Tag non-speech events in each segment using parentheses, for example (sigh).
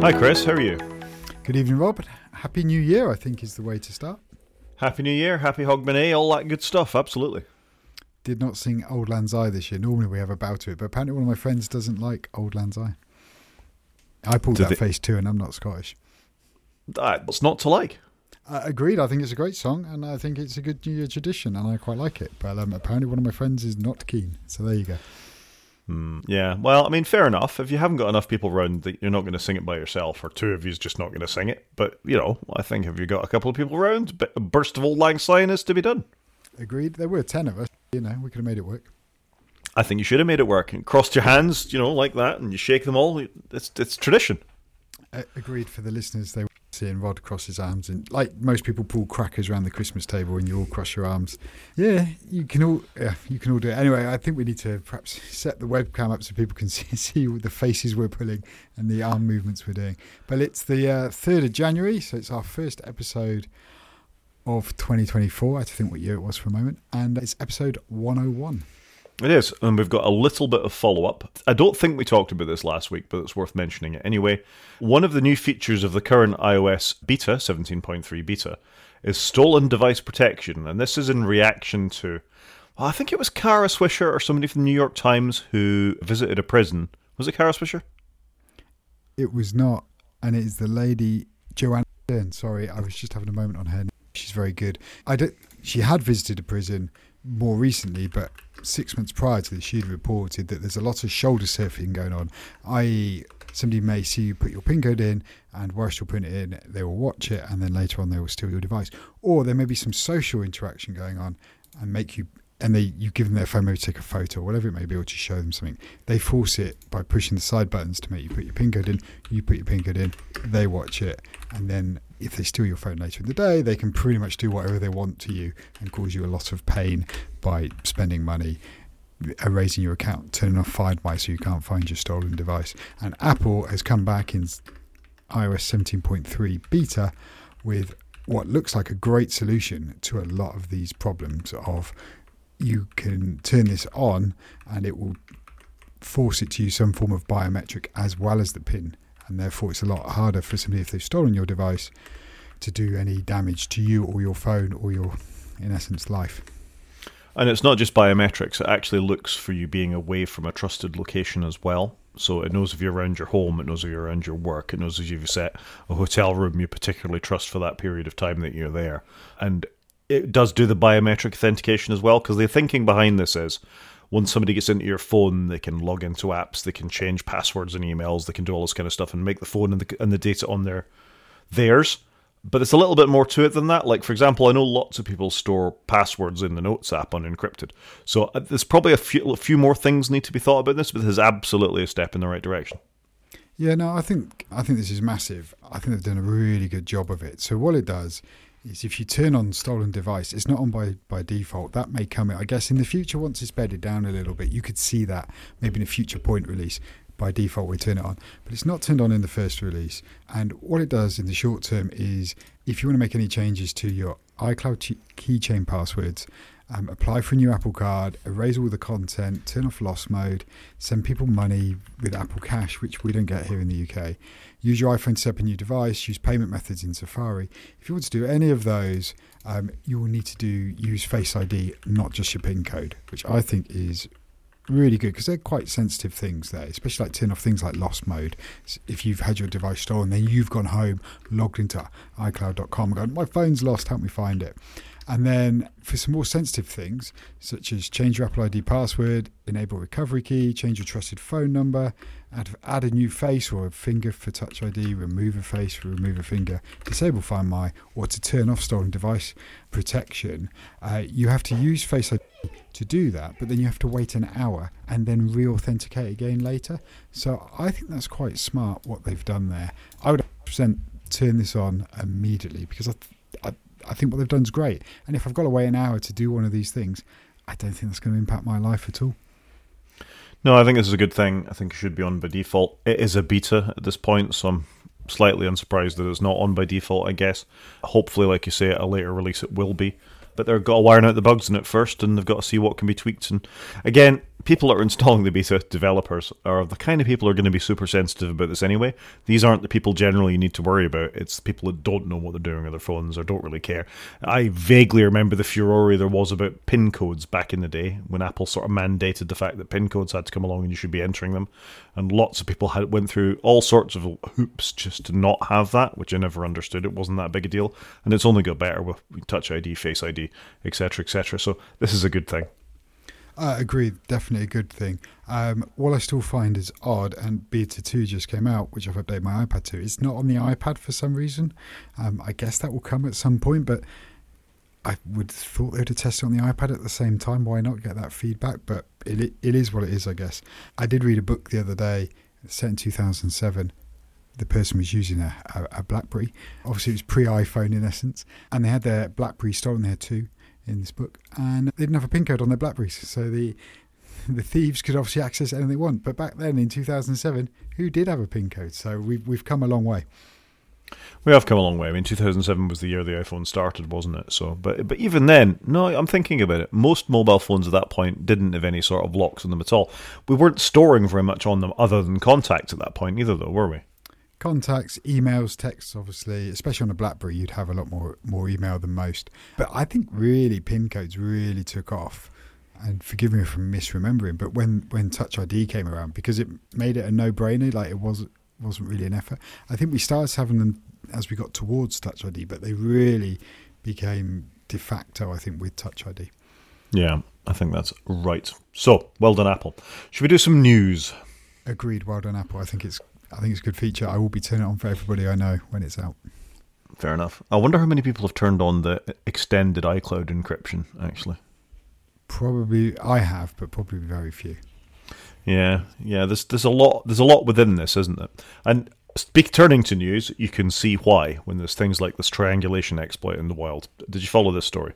Hi, Chris. How are you? Good evening, Rob. Happy New Year, I think, is the way to start. Happy New Year, Happy Hogmanay, all that good stuff. Absolutely. Did not sing Auld Lang Syne this year. Normally we have a bow to it, but apparently one of my friends doesn't like Auld Lang Syne. I pulled that they- face too, and I'm not Scottish. Uh, What's not to like? Uh, agreed. I think it's a great song, and I think it's a good New Year tradition, and I quite like it. But um, apparently one of my friends is not keen. So there you go. Hmm, yeah. Well, I mean, fair enough. If you haven't got enough people around, that you're not going to sing it by yourself, or two of you's just not going to sing it. But you know, I think if you've got a couple of people around, a burst of Auld Lang Syne is to be done. Agreed. There were ten of us. You know, we could have made it work. I think you should have made it work and crossed your hands, you know, like that, and you shake them all. It's it's tradition. Uh, agreed for the listeners. They seeing Rod his arms, and like most people pull crackers around the Christmas table, and you all cross your arms. Yeah, you can all yeah, you can all do it. Anyway, I think we need to perhaps set the webcam up so people can (laughs) see, see the faces we're pulling and the arm movements we're doing. But it's the uh, third of January, so it's our first episode of 2024. I had to think what year it was for a moment, and it's episode 101. It is, and we've got a little bit of follow up. I don't think we talked about this last week, but it's worth mentioning it anyway. One of the new features of the current iOS beta, 17.3 beta, is stolen device protection, and this is in reaction to, well, I think it was Kara Swisher or somebody from the New York Times who visited a prison. Was it Kara Swisher? It was not, and it is the lady Joanna Stern. Sorry, I was just having a moment on her. She's very good. I don't. She had visited a prison more recently, but six months prior to this, she'd reported that there's a lot of shoulder surfing going on. I.e., somebody may see you put your PIN code in, and whilst you're putting it in, they will watch it, and then later on they will steal your device. Or there may be some social interaction going on, and make you and they you give them their phone maybe take a photo or whatever it may be or to show them something they force it by pushing the side buttons to make you put your pin code in you put your pin code in they watch it and then if they steal your phone later in the day they can pretty much do whatever they want to you and cause you a lot of pain by spending money uh, erasing your account turning off find my so you can't find your stolen device. And apple has come back in ios 17.3 beta with what looks like a great solution to a lot of these problems of you can turn this on and it will force it to use some form of biometric as well as the pin and therefore it's a lot harder for somebody if they've stolen your device to do any damage to you or your phone or your in essence life And it's not just biometrics, it actually looks for you being away from a trusted location as well. So it knows if you're around your home, it knows if you're around your work, it knows if you've set a hotel room you particularly trust for that period of time that you're there. And it does do the biometric authentication as well, because the thinking behind this is once somebody gets into your phone, they can log into apps, they can change passwords and emails, they can do all this kind of stuff and make the phone and the, and the data on there theirs. But it's a little bit more to it than that. Like, for example, I know lots of people store passwords in the Notes app unencrypted. So uh, there's probably a few, a few more things need to be thought about this, but this is absolutely a step in the right direction. Yeah, no, I think I think this is massive. I think they've done a really good job of it. So what it does is if you turn on stolen device, it's not on by, by default. That may come, I guess, in the future once it's bedded down a little bit. You could see that maybe in a future point release. By default, we turn it on, but it's not turned on in the first release. And what it does in the short term is, if you want to make any changes to your iCloud keychain passwords, um, apply for a new Apple Card, erase all the content, turn off lost mode, send people money with Apple Cash, which we don't get here in the UK. Use your iPhone to set up a new device, use payment methods in Safari. If you want to do any of those, um, you will need to do use Face ID, not just your PIN code, which I think is really good because they're quite sensitive things there, especially like turn off things like lost mode. If you've had your device stolen, then you've gone home, logged into iCloud.com, and gone, my phone's lost, help me find it. And then for some more sensitive things, such as change your Apple ID password, enable recovery key, change your trusted phone number, add, add a new face or a finger for Touch ID, remove a face, or remove a finger, disable Find My, or to turn off stolen device protection, uh, you have to use Face ID to do that, but then you have to wait an hour and then re-authenticate again later. So I think that's quite smart what they've done there. I would 100% turn this on immediately because I, I, I think what they've done is great. And if I've got to wait an hour to do one of these things, I don't think that's going to impact my life at all. No, I think this is a good thing. I think it should be on by default. It is a beta at this point, so I'm slightly unsurprised that it's not on by default, I guess. Hopefully, like you say, at a later release it will be. But they've got to iron out the bugs in it first, and they've got to see what can be tweaked. And again, people that are installing the beta developers are the kind of people who are going to be super sensitive about this anyway. These aren't the people generally you need to worry about. It's the people that don't know what they're doing on their phones or don't really care. I vaguely remember the furore there was about pin codes back in the day when Apple sort of mandated the fact that pin codes had to come along and you should be entering them, and lots of people had went through all sorts of hoops just to not have that, which I never understood. It wasn't that big a deal, and it's only got better with Touch ID, Face ID, etc., etc. So this is a good thing. I agree, definitely a good thing. Um, what I still find is odd, and Beta 2 just came out, which I've updated my iPad to. It's not on the iPad for some reason. Um, I guess that will come at some point, but I would have thought they would have tested on the iPad at the same time. Why not get that feedback? But it, it is what it is, I guess. I did read a book the other day, set in 2007. The person was using a, a, a BlackBerry. Obviously, it was pre iPhone in essence, and they had their BlackBerry stolen there too in this book, and they didn't have a pin code on their Blackberries, so the the thieves could obviously access anything they want. But back then in 2007, who did have a pin code? So we've we've come a long way. We have come a long way. I mean, 2007 was the year the iPhone started, wasn't it? So, but but even then, no, I'm thinking about it. Most mobile phones at that point didn't have any sort of locks on them at all. We weren't storing very much on them other than contacts at that point, either, though, were we? Contacts, emails, texts, obviously, especially on a BlackBerry, you'd have a lot more more email than most. But I think really pin codes really took off. And forgive me for misremembering, but when when Touch ID came around, because it made it a no brainer, like it was wasn't really an effort. I think we started having them as we got towards Touch ID, but they really became de facto. I think with Touch ID. Yeah, I think that's right. So well done, Apple. Should we do some news? Agreed. Well done, Apple. I think it's I think it's a good feature. I will be turning it on for everybody I know when it's out. Fair enough. I wonder how many people have turned on the extended iCloud encryption, actually. Probably I have, but probably very few. Yeah, yeah. There's there's a lot there's a lot within this, isn't it? And speak turning to news, you can see why when there's things like this triangulation exploit in the wild. Did you follow this story?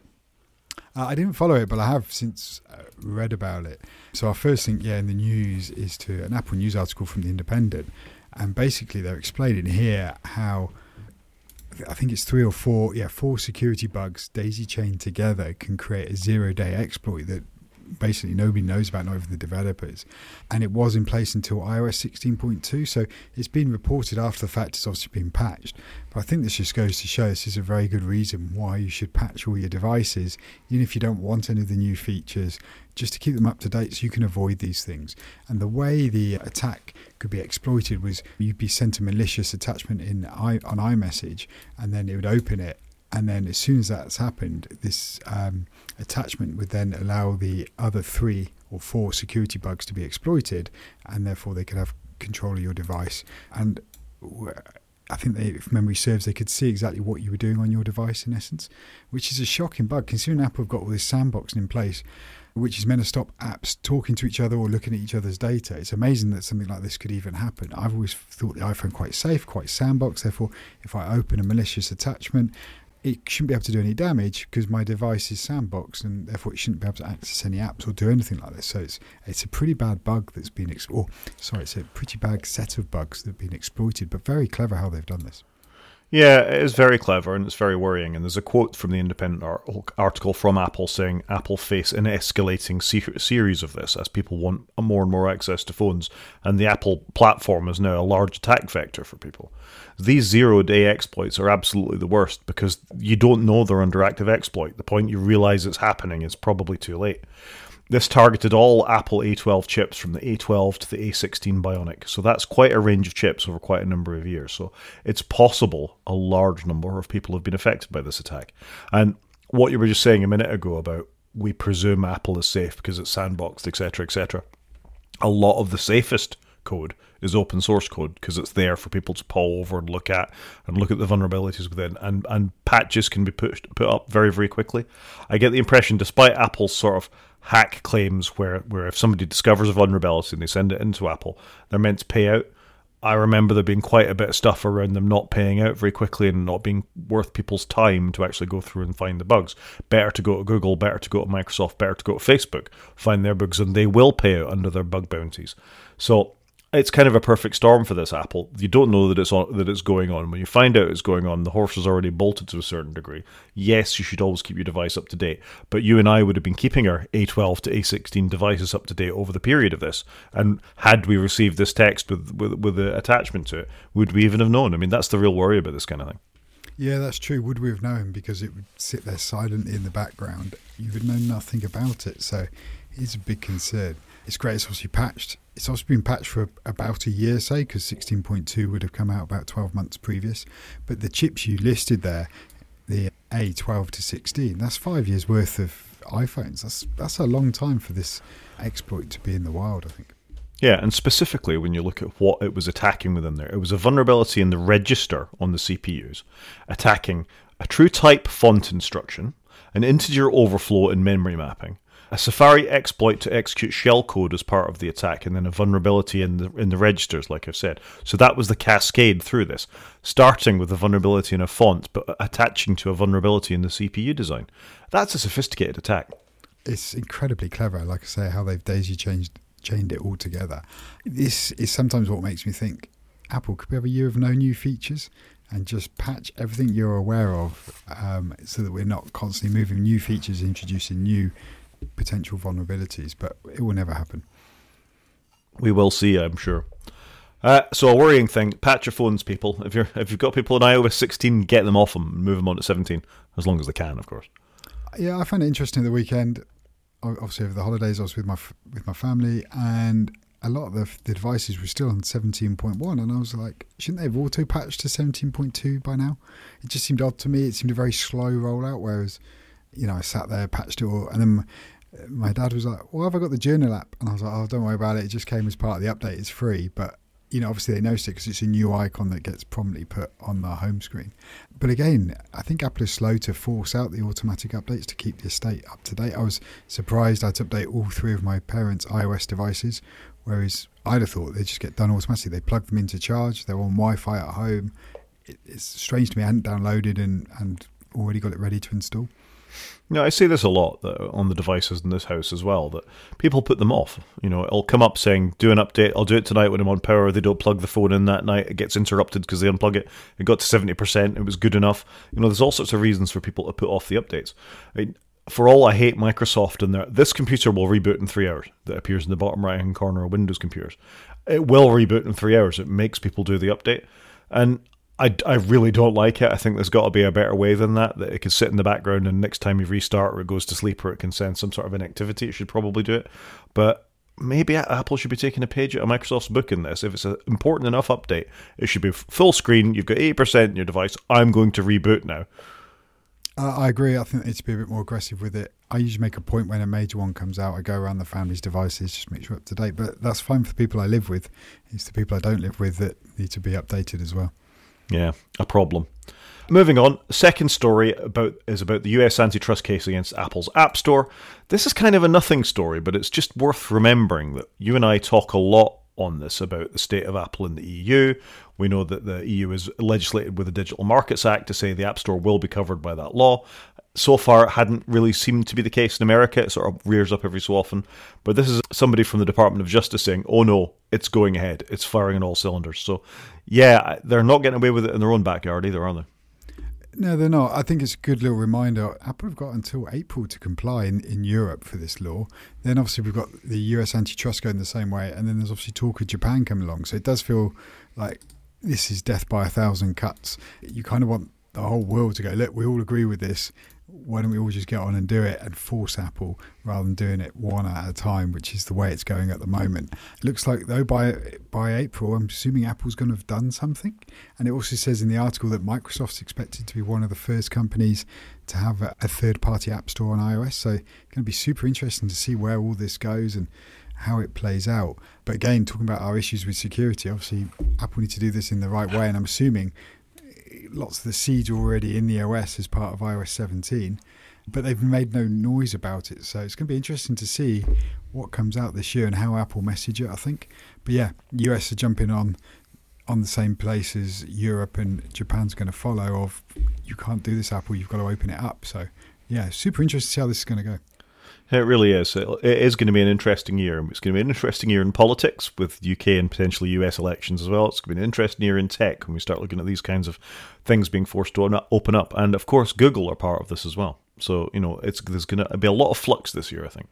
Uh, I didn't follow it, but I have since uh, read about it. So our first thing, yeah, in the news is to an Apple News article from the Independent, and basically they're explaining here how I think it's three or four, yeah, four security bugs daisy chained together can create a zero day exploit that basically nobody knows about, not even the developers. And it was in place until iOS 16.2. So it's been reported after the fact it's obviously been patched. But I think this just goes to show this is a very good reason why you should patch all your devices, even if you don't want any of the new features, just to keep them up to date so you can avoid these things. And the way the attack could be exploited was you'd be sent a malicious attachment in on iMessage and then it would open it and then as soon as that's happened, this um, attachment would then allow the other three or four security bugs to be exploited, and therefore they could have control of your device. And I think they, if memory serves, they could see exactly what you were doing on your device in essence, which is a shocking bug considering Apple have got all this sandboxing in place, which is meant to stop apps talking to each other or looking at each other's data. It's amazing that something like this could even happen. I've always thought the iPhone quite safe, quite sandbox. Therefore, if I open a malicious attachment it shouldn't be able to do any damage because my device is sandboxed and therefore it shouldn't be able to access any apps or do anything like this. So it's it's a pretty bad bug that's been sorry, it's a pretty bad set of bugs that have been exploited, but very clever how they've done this. Yeah, it is very clever and it's very worrying. And there's a quote from the Independent article from Apple saying Apple face an escalating series of this as people want more and more access to phones, and the Apple platform is now a large attack vector for people. These zero day exploits are absolutely the worst because you don't know they're under active exploit. The point you realize it's happening is probably too late. This targeted all Apple A12 chips from the A12 to the A16 Bionic. So that's quite a range of chips over quite a number of years. So it's possible a large number of people have been affected by this attack. And what you were just saying a minute ago about we presume Apple is safe because it's sandboxed, etc., etc. A lot of the safest code is open source code because it's there for people to pull over and look at and look at the vulnerabilities within and and patches can be pushed put up very very quickly i get the impression despite apple's sort of hack claims where, where if somebody discovers a vulnerability and they send it into Apple, they're meant to pay out. I remember there being quite a bit of stuff around them not paying out very quickly and not being worth people's time to actually go through and find the bugs. Better to go to Google, better to go to Microsoft, better to go to Facebook, find their bugs, and they will pay out under their bug bounties. So it's kind of a perfect storm for this Apple. You don't know that it's on, that it's going on. When you find out it's going on, the horse is already bolted to a certain degree. Yes, you should always keep your device up to date, but you and I would have been keeping our A12 to A16 devices up to date over the period of this. And had we received this text with with, with the attachment to it, would we even have known? I mean, that's the real worry about this kind of thing. Yeah, that's true. Would we have known because it would sit there silently in the background? You would know nothing about it. So it's a big concern. It's great. It's obviously patched. It's also been patched for about a year, say, because 16.2 would have come out about 12 months previous. But the chips you listed there, the A12 to 16, that's five years worth of iPhones. That's that's a long time for this exploit to be in the wild. I think. Yeah, and specifically when you look at what it was attacking within there, it was a vulnerability in the register on the CPUs, attacking a true type font instruction, an integer overflow in memory mapping, a Safari exploit to execute shellcode as part of the attack, and then a vulnerability in the in the registers, like I've said. So that was the cascade through this, starting with a vulnerability in a font, but attaching to a vulnerability in the CPU design. That's a sophisticated attack. It's incredibly clever, like I say, how they've daisy changed chained it all together. This is sometimes what makes me think Apple could we have a year of no new features and just patch everything you're aware of um, so that we're not constantly moving new features, introducing new potential vulnerabilities, but it will never happen. We will see, I'm sure. Uh, so a worrying thing: patch your phones, people. If you're if you've got people in iOS 16, get them off them and move them on to 17, as long as they can, of course. Yeah, I found it interesting the weekend. Obviously, over the holidays, I was with my with my family, and a lot of the, the devices were still on 17.1, and I was like, shouldn't they have auto patched to 17.2 by now? It just seemed odd to me. It seemed a very slow rollout, whereas you know, I sat there, patched it all, and then my dad was like, "Well, have I got the journal app?" And I was like, "Oh, don't worry about it. It just came as part of the update. It's free." But you know, obviously they noticed it because it's a new icon that gets promptly put on the home screen. But again, I think Apple is slow to force out the automatic updates to keep the estate up to date. I was surprised I had to update all three of my parents' iOS devices, whereas I'd have thought they just get done automatically. They plug them into charge. They're on Wi-Fi at home. it's strange to me. I hadn't downloaded and and already got it ready to install. You know, I see this a lot on the devices in this house as well. That people put them off. You know, it'll come up saying, "Do an update. I'll do it tonight when I'm on power." They don't plug the phone in that night. It gets interrupted because they unplug it. It got to seventy percent. It was good enough. You know, there's all sorts of reasons for people to put off the updates. I mean, for all I hate Microsoft and their, this computer will reboot in three hours. That appears in the bottom right hand corner of Windows computers. It will reboot in three hours. It makes people do the update, and I, I really don't like it. I think there's got to be a better way than that, that it can sit in the background and next time you restart or it goes to sleep or it can send some sort of an activity, it should probably do it. But maybe Apple should be taking a page out of Microsoft's book in this. If it's an important enough update, it should be full screen. You've got 80% in your device. I'm going to reboot now. Uh, I agree. I think they need to be a bit more aggressive with it. I usually make a point when a major one comes out. I go around the family's devices, just make sure up to date. But that's fine for the people I live with. It's the people I don't live with that need to be updated as well. Yeah, a problem. Moving on, second story about is about the US antitrust case against Apple's App Store. This is kind of a nothing story, but it's just worth remembering that you and I talk a lot on this about the state of Apple in the EU. We know that the EU has legislated with the Digital Markets Act to say the App Store will be covered by that law so far it hadn't really seemed to be the case in America. It sort of rears up every so often. But this is somebody from the Department of Justice saying, oh no, it's going ahead. It's firing on all cylinders. So, yeah, they're not getting away with it in their own backyard either, are they? No, they're not. I think it's a good little reminder. Apple have got until April to comply in, in Europe for this law. Then obviously we've got the US antitrust going the same way, and then there's obviously talk of Japan coming along. So it does feel like this is death by a thousand cuts. You kind of want the whole world to go, look, we all agree with this why don't we all just get on and do it and force Apple rather than doing it one at a time, which is the way it's going at the moment. It looks like though by by April, I'm assuming Apple's going to have done something. And it also says in the article that Microsoft's expected to be one of the first companies to have a, a third-party app store on iOS. So it's going to be super interesting to see where all this goes and how it plays out. But again, talking about our issues with security, obviously Apple need to do this in the right way, and I'm assuming lots of the seeds already in the OS as part of iOS 17, but they've made no noise about it. So it's going to be interesting to see what comes out this year and how Apple message it. I think, but yeah, US are jumping on on the same place as Europe and Japan's going to follow. Of you can't do this, Apple. You've got to open it up. So yeah, super interesting to see how this is going to go. It really is. It is going to be an interesting year. It's going to be an interesting year in politics with UK and potentially US elections as well. It's going to be an interesting year in tech when we start looking at these kinds of things being forced to open up. And of course, Google are part of this as well. So, you know, it's there's going to be a lot of flux this year, I think.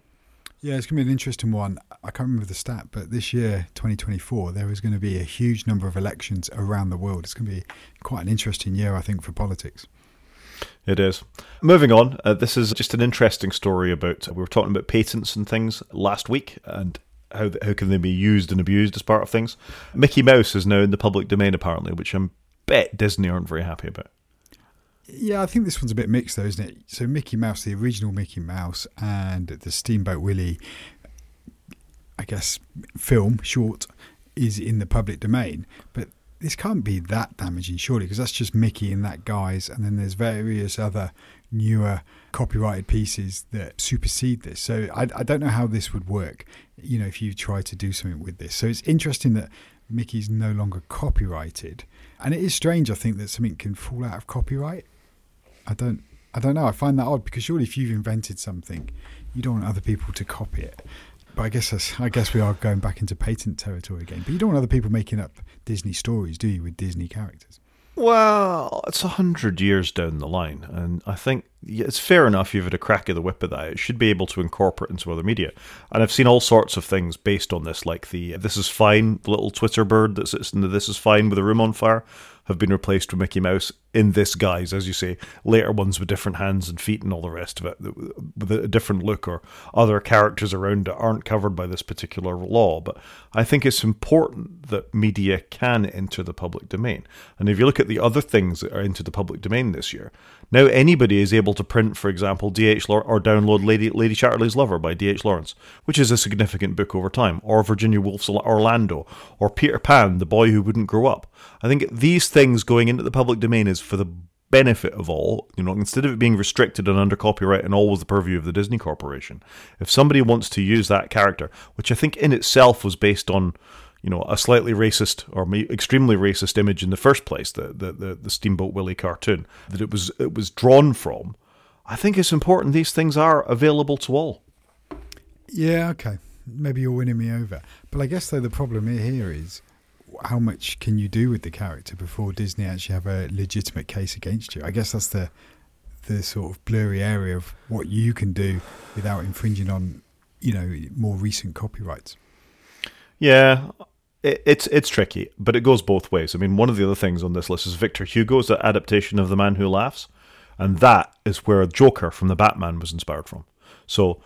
Yeah, it's going to be an interesting one. I can't remember the stat, but this year, 2024, there is going to be a huge number of elections around the world. It's going to be quite an interesting year, I think, for politics. It is. Moving on, uh, this is just an interesting story about. We were talking about patents and things last week, and how how can they be used and abused as part of things. Mickey Mouse is now in the public domain, apparently, which I bet Disney aren't very happy about. Yeah, I think this one's a bit mixed, though, isn't it? So Mickey Mouse, the original Mickey Mouse, and the Steamboat Willie, I guess, film short, is in the public domain, but this can't be that damaging, surely, because that's just Mickey in that guise, and then there's various other newer copyrighted pieces that supersede this. So I, I, don't know how this would work, you know, if you try to do something with this. So it's interesting that Mickey's no longer copyrighted, and it is strange, I think, that something can fall out of copyright. I don't, I don't know. I find that odd because surely if you've invented something, you don't want other people to copy it. But I guess I guess we are going back into patent territory again. But you don't want other people making up Disney stories, do you, with Disney characters? Well, it's a hundred years down the line, and I think it's fair enough you've had a crack of the whip of that. It should be able to incorporate into other media. And I've seen all sorts of things based on this, like the This Is Fine little Twitter bird that sits in the This Is Fine with a room on fire have been replaced with Mickey Mouse in this guise, as you say. Later ones with different hands and feet and all the rest of it, with a different look, or other characters around it aren't covered by this particular law. But I think it's important that media can enter the public domain. And if you look at the other things that are into the public domain this year, now anybody is able to print, for example, D.H. Law- or download Lady Lady Chatterley's Lover by D.H. Lawrence, which is a significant book over time, or Virginia Woolf's Orlando, or Peter Pan, the boy who wouldn't grow up. I think these things going into the public domain is for the benefit of all, you know, instead of it being restricted and under copyright and always the purview of the Disney Corporation, if somebody wants to use that character, which I think in itself was based on you know, a slightly racist or extremely racist image in the first place, the, the, the, the Steamboat Willie cartoon, that it was it was drawn from. I think it's important these things are available to all. Yeah, okay. Maybe you're winning me over. But I guess though the problem here is how much can you do with the character before Disney actually have a legitimate case against you? I guess that's the the sort of blurry area of what you can do without infringing on, you know, more recent copyrights. Yeah, it, it's it's tricky, but it goes both ways. I mean, one of the other things on this list is Victor Hugo's adaptation of The Man Who Laughs, and that is where Joker from the Batman was inspired from. So,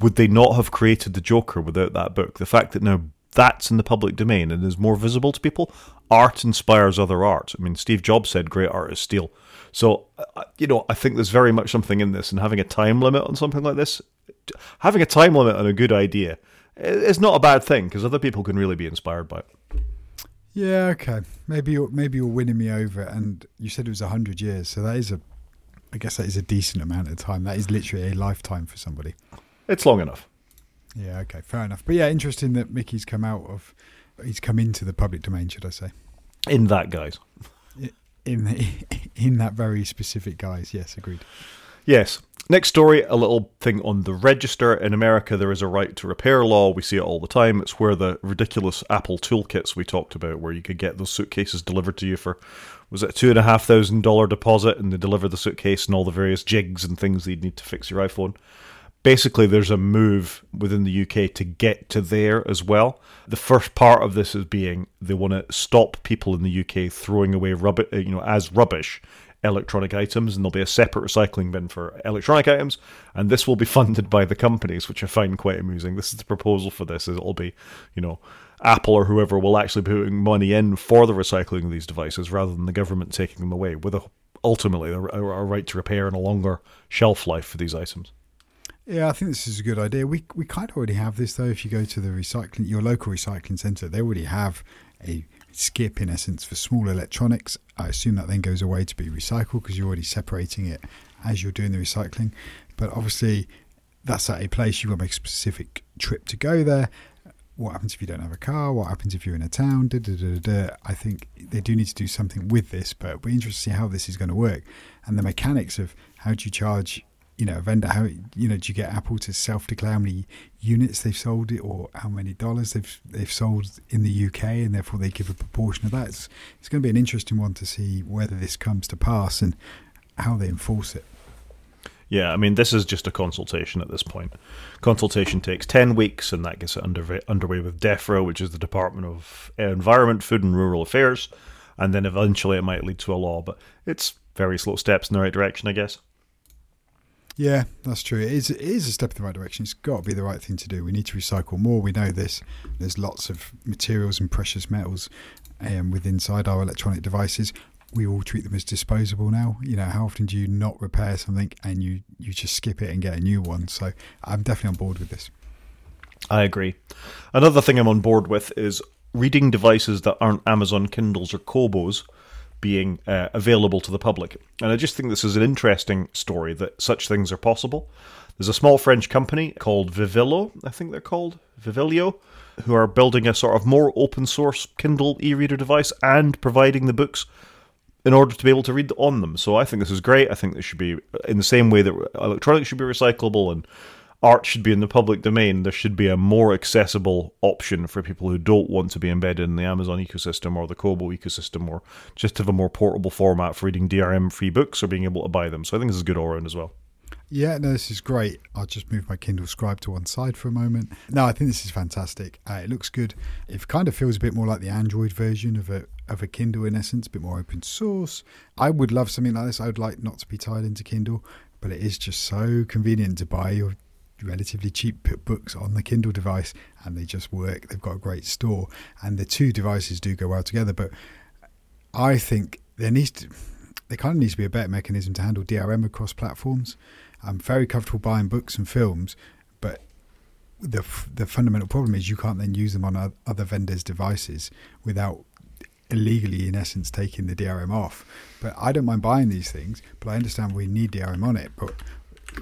would they not have created the Joker without that book? The fact that now that's in the public domain and is more visible to people, art inspires other art. I mean, Steve Jobs said, "Great art is steal." So, uh, you know, I think there's very much something in this, and having a time limit on something like this, having a time limit on a good idea it's not a bad thing because other people can really be inspired by it. Yeah, okay. Maybe you're maybe you're winning me over, and you said it was hundred years, so that is a, I guess that is a decent amount of time. That is literally a lifetime for somebody. It's long enough. Yeah, okay, fair enough. But yeah, interesting that Mickey's come out of, he's come into the public domain, should I say? In that guise. In the, (laughs) in that very specific guise, yes, agreed. Yes. Next story, a little thing on the register. In America, there is a right to repair law. We see it all the time. It's where the ridiculous Apple toolkits we talked about, where you could get those suitcases delivered to you for, was it a two and a half thousand dollar deposit, and they deliver the suitcase and all the various jigs and things that you need to fix your iPhone. Basically, there's a move within the UK to get to there as well. The first part of this is being they want to stop people in the UK throwing away rubbish, uh, you know, as rubbish electronic items, and there'll be a separate recycling bin for electronic items, and this will be (laughs) funded by the companies, which I find quite amusing. This is the proposal for this: is it'll be, you know, Apple or whoever will actually be putting money in for the recycling of these devices, rather than the government taking them away, with a, ultimately a, a right to repair and a longer shelf life for these items. Yeah, I think this is a good idea. We we kind of already have this though. If you go to the recycling, your local recycling centre, they already have a skip in essence for small electronics. I assume that then goes away to be recycled because you're already separating it as you're doing the recycling. But obviously, that's at a place you've got to make a specific trip to go there. What happens if you don't have a car? What happens if you're in a town? Da, da, da, I think they do need to do something with this, but we're interested to see how this is going to work and the mechanics of how do you charge you know, a vendor, how you know, do you get Apple to self-declare how many units they've sold it or how many dollars they've they've sold in the UK, and therefore they give a proportion of that. It's, it's going to be an interesting one to see whether this comes to pass and how they enforce it. Yeah, I mean, this is just a consultation at this point. Consultation takes 10 weeks, and that gets it under, underway with DEFRA, which is the Department of Environment, Food and Rural Affairs, and then eventually it might lead to a law, but it's very slow steps in the right direction, I guess. Yeah, that's true. It is, it is a step in the right direction. It's got to be the right thing to do. We need to recycle more. We know this. There's lots of materials and precious metals um, with inside our electronic devices. We all treat them as disposable now. You know, how often do you not repair something and you, you just skip it and get a new one? So I'm definitely on board with this. I agree. Another thing I'm on board with is reading devices that aren't Amazon Kindles or Kobos being uh, available to the public. And I just think this is an interesting story that such things are possible. There's a small French company called Vivillo, I think they're called, Vivilio, who are building a sort of more open source Kindle e reader device and providing the books in order to be able to read on them. So I think this is great. I think this should be in the same way that electronics should be recyclable and art should be in the public domain, there should be a more accessible option for people who don't want to be embedded in the Amazon ecosystem or the Kobo ecosystem or just have a more portable format for reading DRM free books or being able to buy them. So I think this is good all around as well. Yeah, no, this is great. I'll just move my Kindle Scribe to one side for a moment. No, I think this is fantastic. Uh, it looks good. It kind of feels a bit more like the Android version of a of a Kindle in essence, a bit more open source. I would love something like this. I would like not to be tied into Kindle, but it is just so convenient to buy your relatively cheap books on the Kindle device and they just work. They've got a great store and the two devices do go well together. But I think there needs to, there kind of needs to be a better mechanism to handle DRM across platforms. I'm very comfortable buying books and films, but the the fundamental problem is you can't then use them on other vendors' devices without illegally, in essence, taking the DRM off. But I don't mind buying these things, but I understand we need DRM on it. But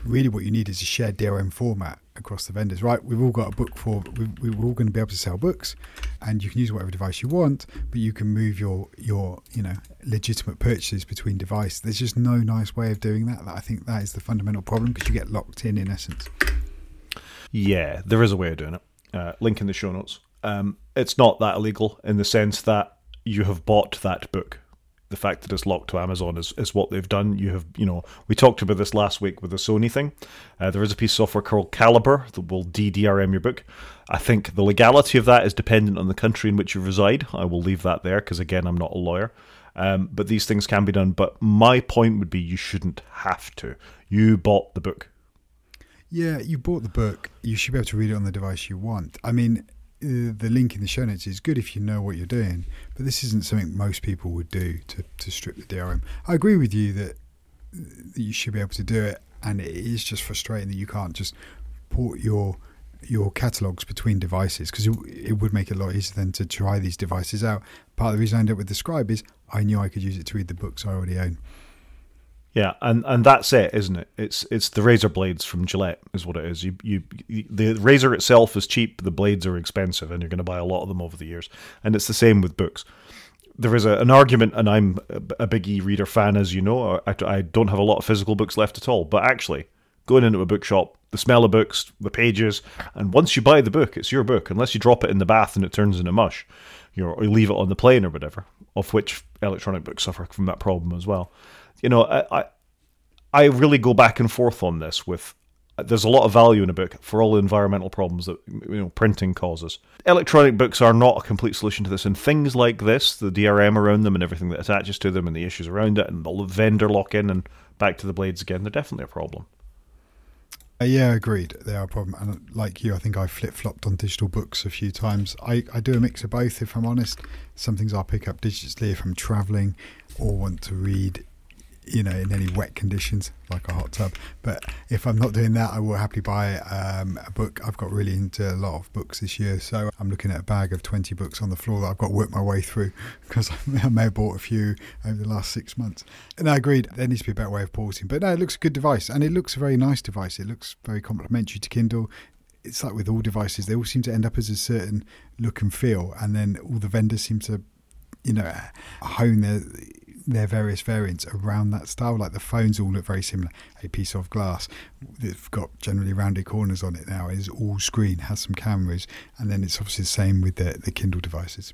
really what you need is a shared DRM format across the vendors, right? We've all got a book for, we are all going to be able to sell books, and you can use whatever device you want, but you can move your your you know legitimate purchases between devices. There's just no nice way of doing that. I think that is the fundamental problem because you get locked in in essence. Yeah, there is a way of doing it. Uh, link in the show notes. Um, it's not that illegal in the sense that you have bought that book the fact that it's locked to Amazon is, is what they've done. You have, you know, we talked about this last week with the Sony thing. Uh, there is a piece of software called Calibre that will DDRM your book. I think the legality of that is dependent on the country in which you reside. I will leave that there because, again, I'm not a lawyer. Um, but these things can be done. But my point would be you shouldn't have to. You bought the book. Yeah, you bought the book. You should be able to read it on the device you want. I mean, Uh, the link in the show notes is good if you know what you're doing, but this isn't something most people would do to, to strip the DRM. I agree with you that, that you should be able to do it, and it is just frustrating that you can't just port your your catalogs between devices because it, it, would make it a lot easier then to try these devices out. Part of the reason I ended up with the Scribe is I knew I could use it to read the books I already own. Yeah, and, and that's it, isn't it? It's it's the razor blades from Gillette is what it is. You, you, the razor itself is cheap, the blades are expensive, and you're going to buy a lot of them over the years. And it's the same with books. There is a, an argument, and I'm a big e-reader fan, as you know. I, I don't have a lot of physical books left at all, but actually, going into a bookshop, the smell of books, the pages, and once you buy the book, it's your book. Unless you drop it in the bath and it turns into mush, you know, or you leave it on the plane or whatever. Of which electronic books suffer from that problem as well you know, I, I, I really go back and forth on this with there's a lot of value in a book for all the environmental problems that you know printing causes. Electronic books are not a complete solution to this, and things like this, the DRM around them and everything that attaches to them, and the issues around it, and the vendor lock in and back to the blades again, they're definitely a problem. Uh, yeah, agreed. They are a problem. And like you, I think I flip flopped on digital books a few times. I, I do a mix of both, if I'm honest. Some things I'll pick up digitally if I'm traveling or want to read you know, in any wet conditions, like a hot tub. But if I'm not doing that, I will happily buy um, a book. I've got really into a lot of books this year, so I'm looking at a bag of 20 books on the floor that I've got to work my way through (laughs) because I may have bought a few over the last six months. And I agreed, there needs to be a better way of porting. But no, it looks a good device, and it looks a very nice device. It looks very complementary to Kindle it's like with all devices, they all seem to end up as a certain look and feel, and then all the vendors seem to, you know, hone their their various variants around that style. Like the phones all look very similar. A piece of glass that's got generally rounded corners on it now is all screen, has some cameras, and then it's obviously the same with the, the Kindle devices.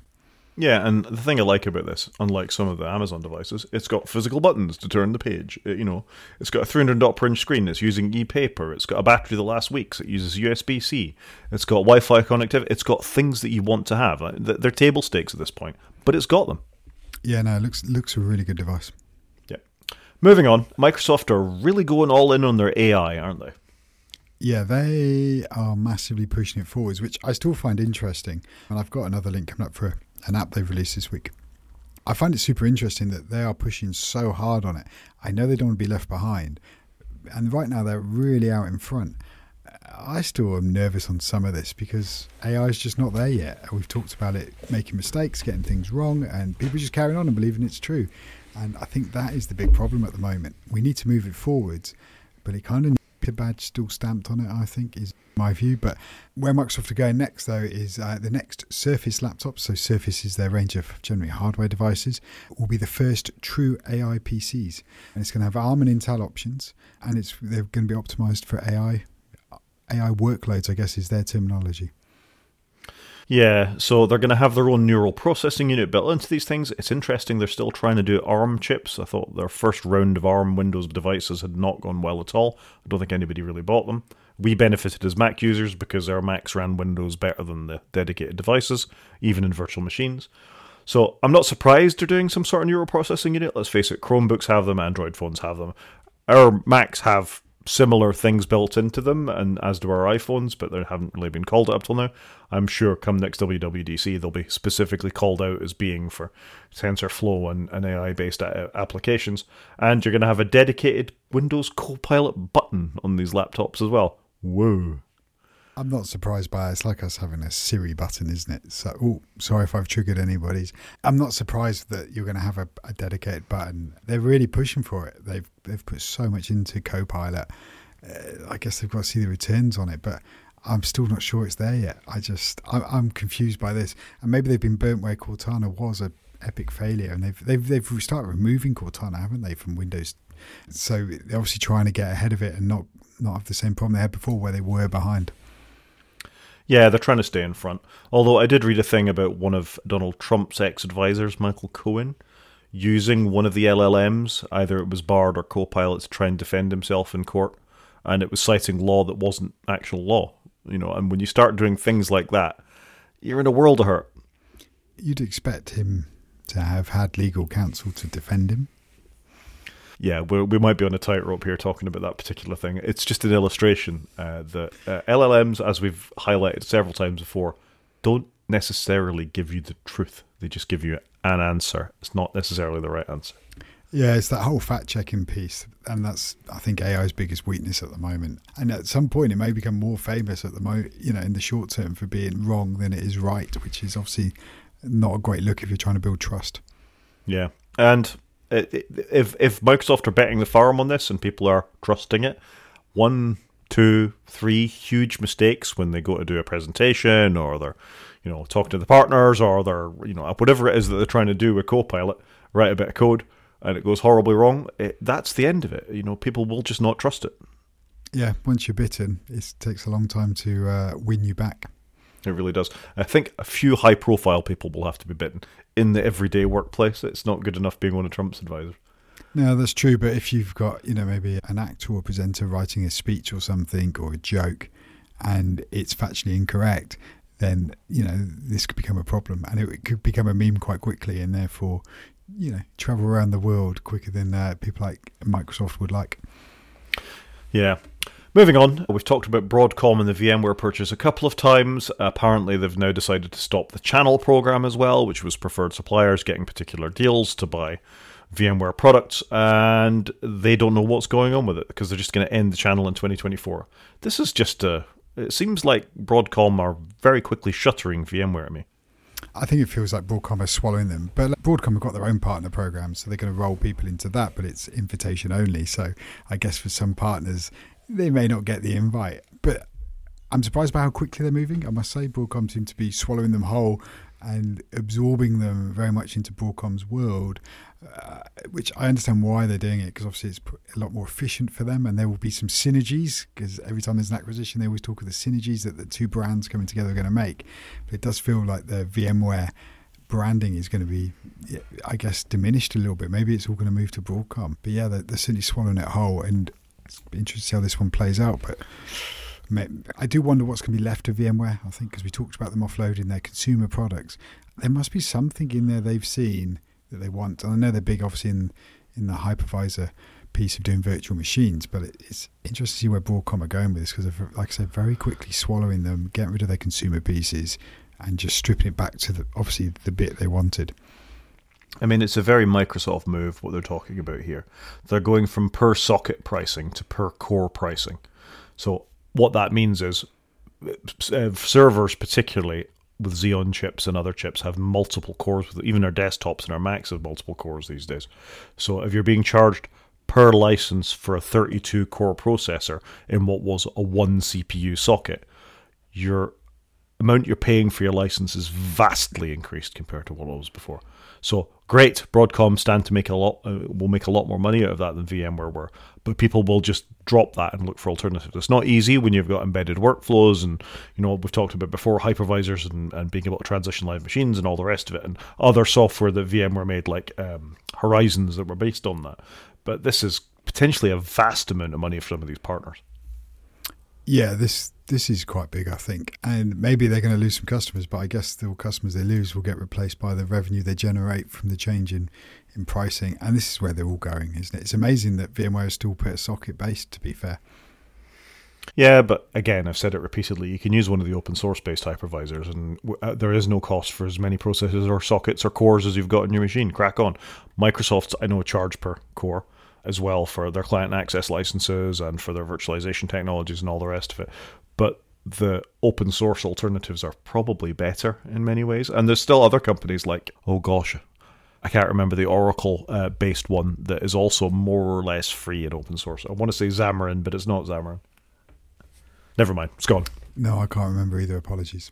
Yeah, and the thing I like about this, unlike some of the Amazon devices, it's got physical buttons to turn the page. It, you know, it's got a 300 dot per inch screen. It's using e-paper. It's got a battery that lasts weeks. It uses USB-C. It's got Wi-Fi connectivity. It's got things that you want to have. They're table stakes at this point, but it's got them. Yeah, no, it looks looks a really good device. Yeah. Moving on, Microsoft are really going all in on their AI, aren't they? Yeah, they are massively pushing it forwards, which I still find interesting. And I've got another link coming up for an app they've released this week. I find it super interesting that they are pushing so hard on it. I know they don't want to be left behind, and right now they're really out in front. I still am nervous on some of this because AI is just not there yet. We've talked about it making mistakes, getting things wrong, and people just carrying on and believing it's true. And I think that is the big problem at the moment. We need to move it forwards, but it kind of a badge still stamped on it, I think, is my view. But where Microsoft are going next, though, is uh, the next Surface laptops. So Surface is their range of generally hardware devices. Will be the first true AI PCs, and it's going to have ARM and Intel options, and it's they're going to be optimized for AI. AI workloads, I guess, is their terminology. Yeah, so they're going to have their own neural processing unit built into these things. It's interesting they're still trying to do ARM chips. I thought their first round of ARM Windows devices had not gone well at all. I don't think anybody really bought them. We benefited as Mac users because our Macs ran Windows better than the dedicated devices, even in virtual machines. So I'm not surprised they're doing some sort of neural processing unit. Let's face it, Chromebooks have them, Android phones have them. Our Macs have similar things built into them, and as do our iPhones, but they haven't really been called up till now. I'm sure come next WWDC, they'll be specifically called out as being for TensorFlow and, and AI based applications. And you're going to have a dedicated Windows Copilot button on these laptops as well. Whoa. I'm not surprised by it. It's like us having a Siri button, isn't it? So, oh, sorry if I've triggered anybody's. I'm not surprised that you're going to have a, a, dedicated button. They're really pushing for it. They've they've put so much into Copilot. Uh, I guess they've got to see the returns on it, but I'm still not sure it's there yet. I just I, am confused by this, and maybe they've been burnt where Cortana was a epic failure, and they've they've they've started removing Cortana, haven't they, from Windows? So they're obviously trying to get ahead of it and not not have the same problem they had before, where they were behind. Yeah, they're trying to stay in front. Although I did read a thing about one of Donald Trump's ex advisors, Michael Cohen, using one of the LLMs, either it was Bard or Copilot, to try and defend himself in court. And it was citing law that wasn't actual law. You know, and when you start doing things like that, you're in a world of hurt. You'd expect him to have had legal counsel to defend him yeah, we might be on a tightrope here talking about that particular thing. It's just an illustration uh, that uh, LLMs, as we've highlighted several times before, don't necessarily give you the truth. They just give you an answer. It's not necessarily the right answer. Yeah, it's that whole fact checking piece. And that's, I think, AI's biggest weakness at the moment. And at some point, it may become more famous at the moment, you know, in the short term for being wrong than it is right, which is obviously not a great look if you're trying to build trust. Yeah. And if if Microsoft are betting the farm on this and people are trusting it, one, two, three huge mistakes when they go to do a presentation or they're, you know, talking to the partners or they're, you know, whatever it is that they're trying to do with Copilot, write a bit of code and it goes horribly wrong. It, that's the end of it. You know, people will just not trust it. Yeah, once you're bitten, it takes a long time to uh, win you back. It really does. I think a few high profile people will have to be bitten in the everyday workplace. It's not good enough being one of Trump's advisors. No, that's true. But if you've got, you know, maybe an actor or presenter writing a speech or something or a joke and it's factually incorrect, then, you know, this could become a problem and it could become a meme quite quickly and therefore, you know, travel around the world quicker than uh, people like Microsoft would like. Yeah. Moving on, we've talked about Broadcom and the VMware purchase a couple of times. Apparently, they've now decided to stop the channel program as well, which was preferred suppliers getting particular deals to buy VMware products, and they don't know what's going on with it because they're just going to end the channel in 2024. This is just a. It seems like Broadcom are very quickly shuttering VMware at me. I think it feels like Broadcom are swallowing them. But Broadcom have got their own partner program, so they're going to roll people into that, but it's invitation only. So I guess for some partners, they may not get the invite. But I'm surprised by how quickly they're moving. I must say, Broadcom seem to be swallowing them whole and absorbing them very much into Broadcom's world, uh, which I understand why they're doing it because obviously it's a lot more efficient for them, and there will be some synergies because every time there's an acquisition, they always talk of the synergies that the two brands coming together are going to make. But it does feel like the VMware branding is going to be, I guess, diminished a little bit. Maybe it's all going to move to Broadcom. But yeah, they're, they're certainly swallowing it whole, and it's interesting to see how this one plays out. But I do wonder what's going to be left of VMware. I think because we talked about them offloading their consumer products, there must be something in there they've seen that they want. And I know they're big, obviously, in in the hypervisor piece of doing virtual machines, but it's interesting to see where Broadcom are going with this because, like I said, very quickly swallowing them, getting rid of their consumer pieces, and just stripping it back to the obviously the bit they wanted. I mean, it's a very Microsoft move what they're talking about here. They're going from per socket pricing to per core pricing. So what that means is uh, servers, particularly with Xeon chips and other chips, have multiple cores. Even our desktops and our Macs have multiple cores these days. So if you're being charged per license for a 32 core processor in what was a one CPU socket, your amount you're paying for your license is vastly increased compared to what it was before. So great, Broadcom stand to make a lot, uh, will make a lot more money out of that than VMware were. But people will just drop that and look for alternatives. It's not easy when you've got embedded workflows and you know we've talked about before hypervisors and, and being able to transition live machines and all the rest of it and other software that VMware made like um, Horizons that were based on that. But this is potentially a vast amount of money for some of these partners. Yeah, this this is quite big, I think, and maybe they're going to lose some customers, but I guess the customers they lose will get replaced by the revenue they generate from the change in, in pricing, and this is where they're all going, isn't it? It's amazing that VMware is still per socket based. To be fair. Yeah, but again, I've said it repeatedly. You can use one of the open source based hypervisors, and uh, there is no cost for as many processors or sockets or cores as you've got in your machine. Crack on. Microsoft's, I know, a charge per core as well for their client access licenses and for their virtualization technologies and all the rest of it. But the open source alternatives are probably better in many ways. And there's still other companies like, oh gosh, I can't remember the Oracle uh, based one that is also more or less free and open source. I want to say Xamarin, but it's not Xamarin. Never mind, it's gone. No, I can't remember either. Apologies.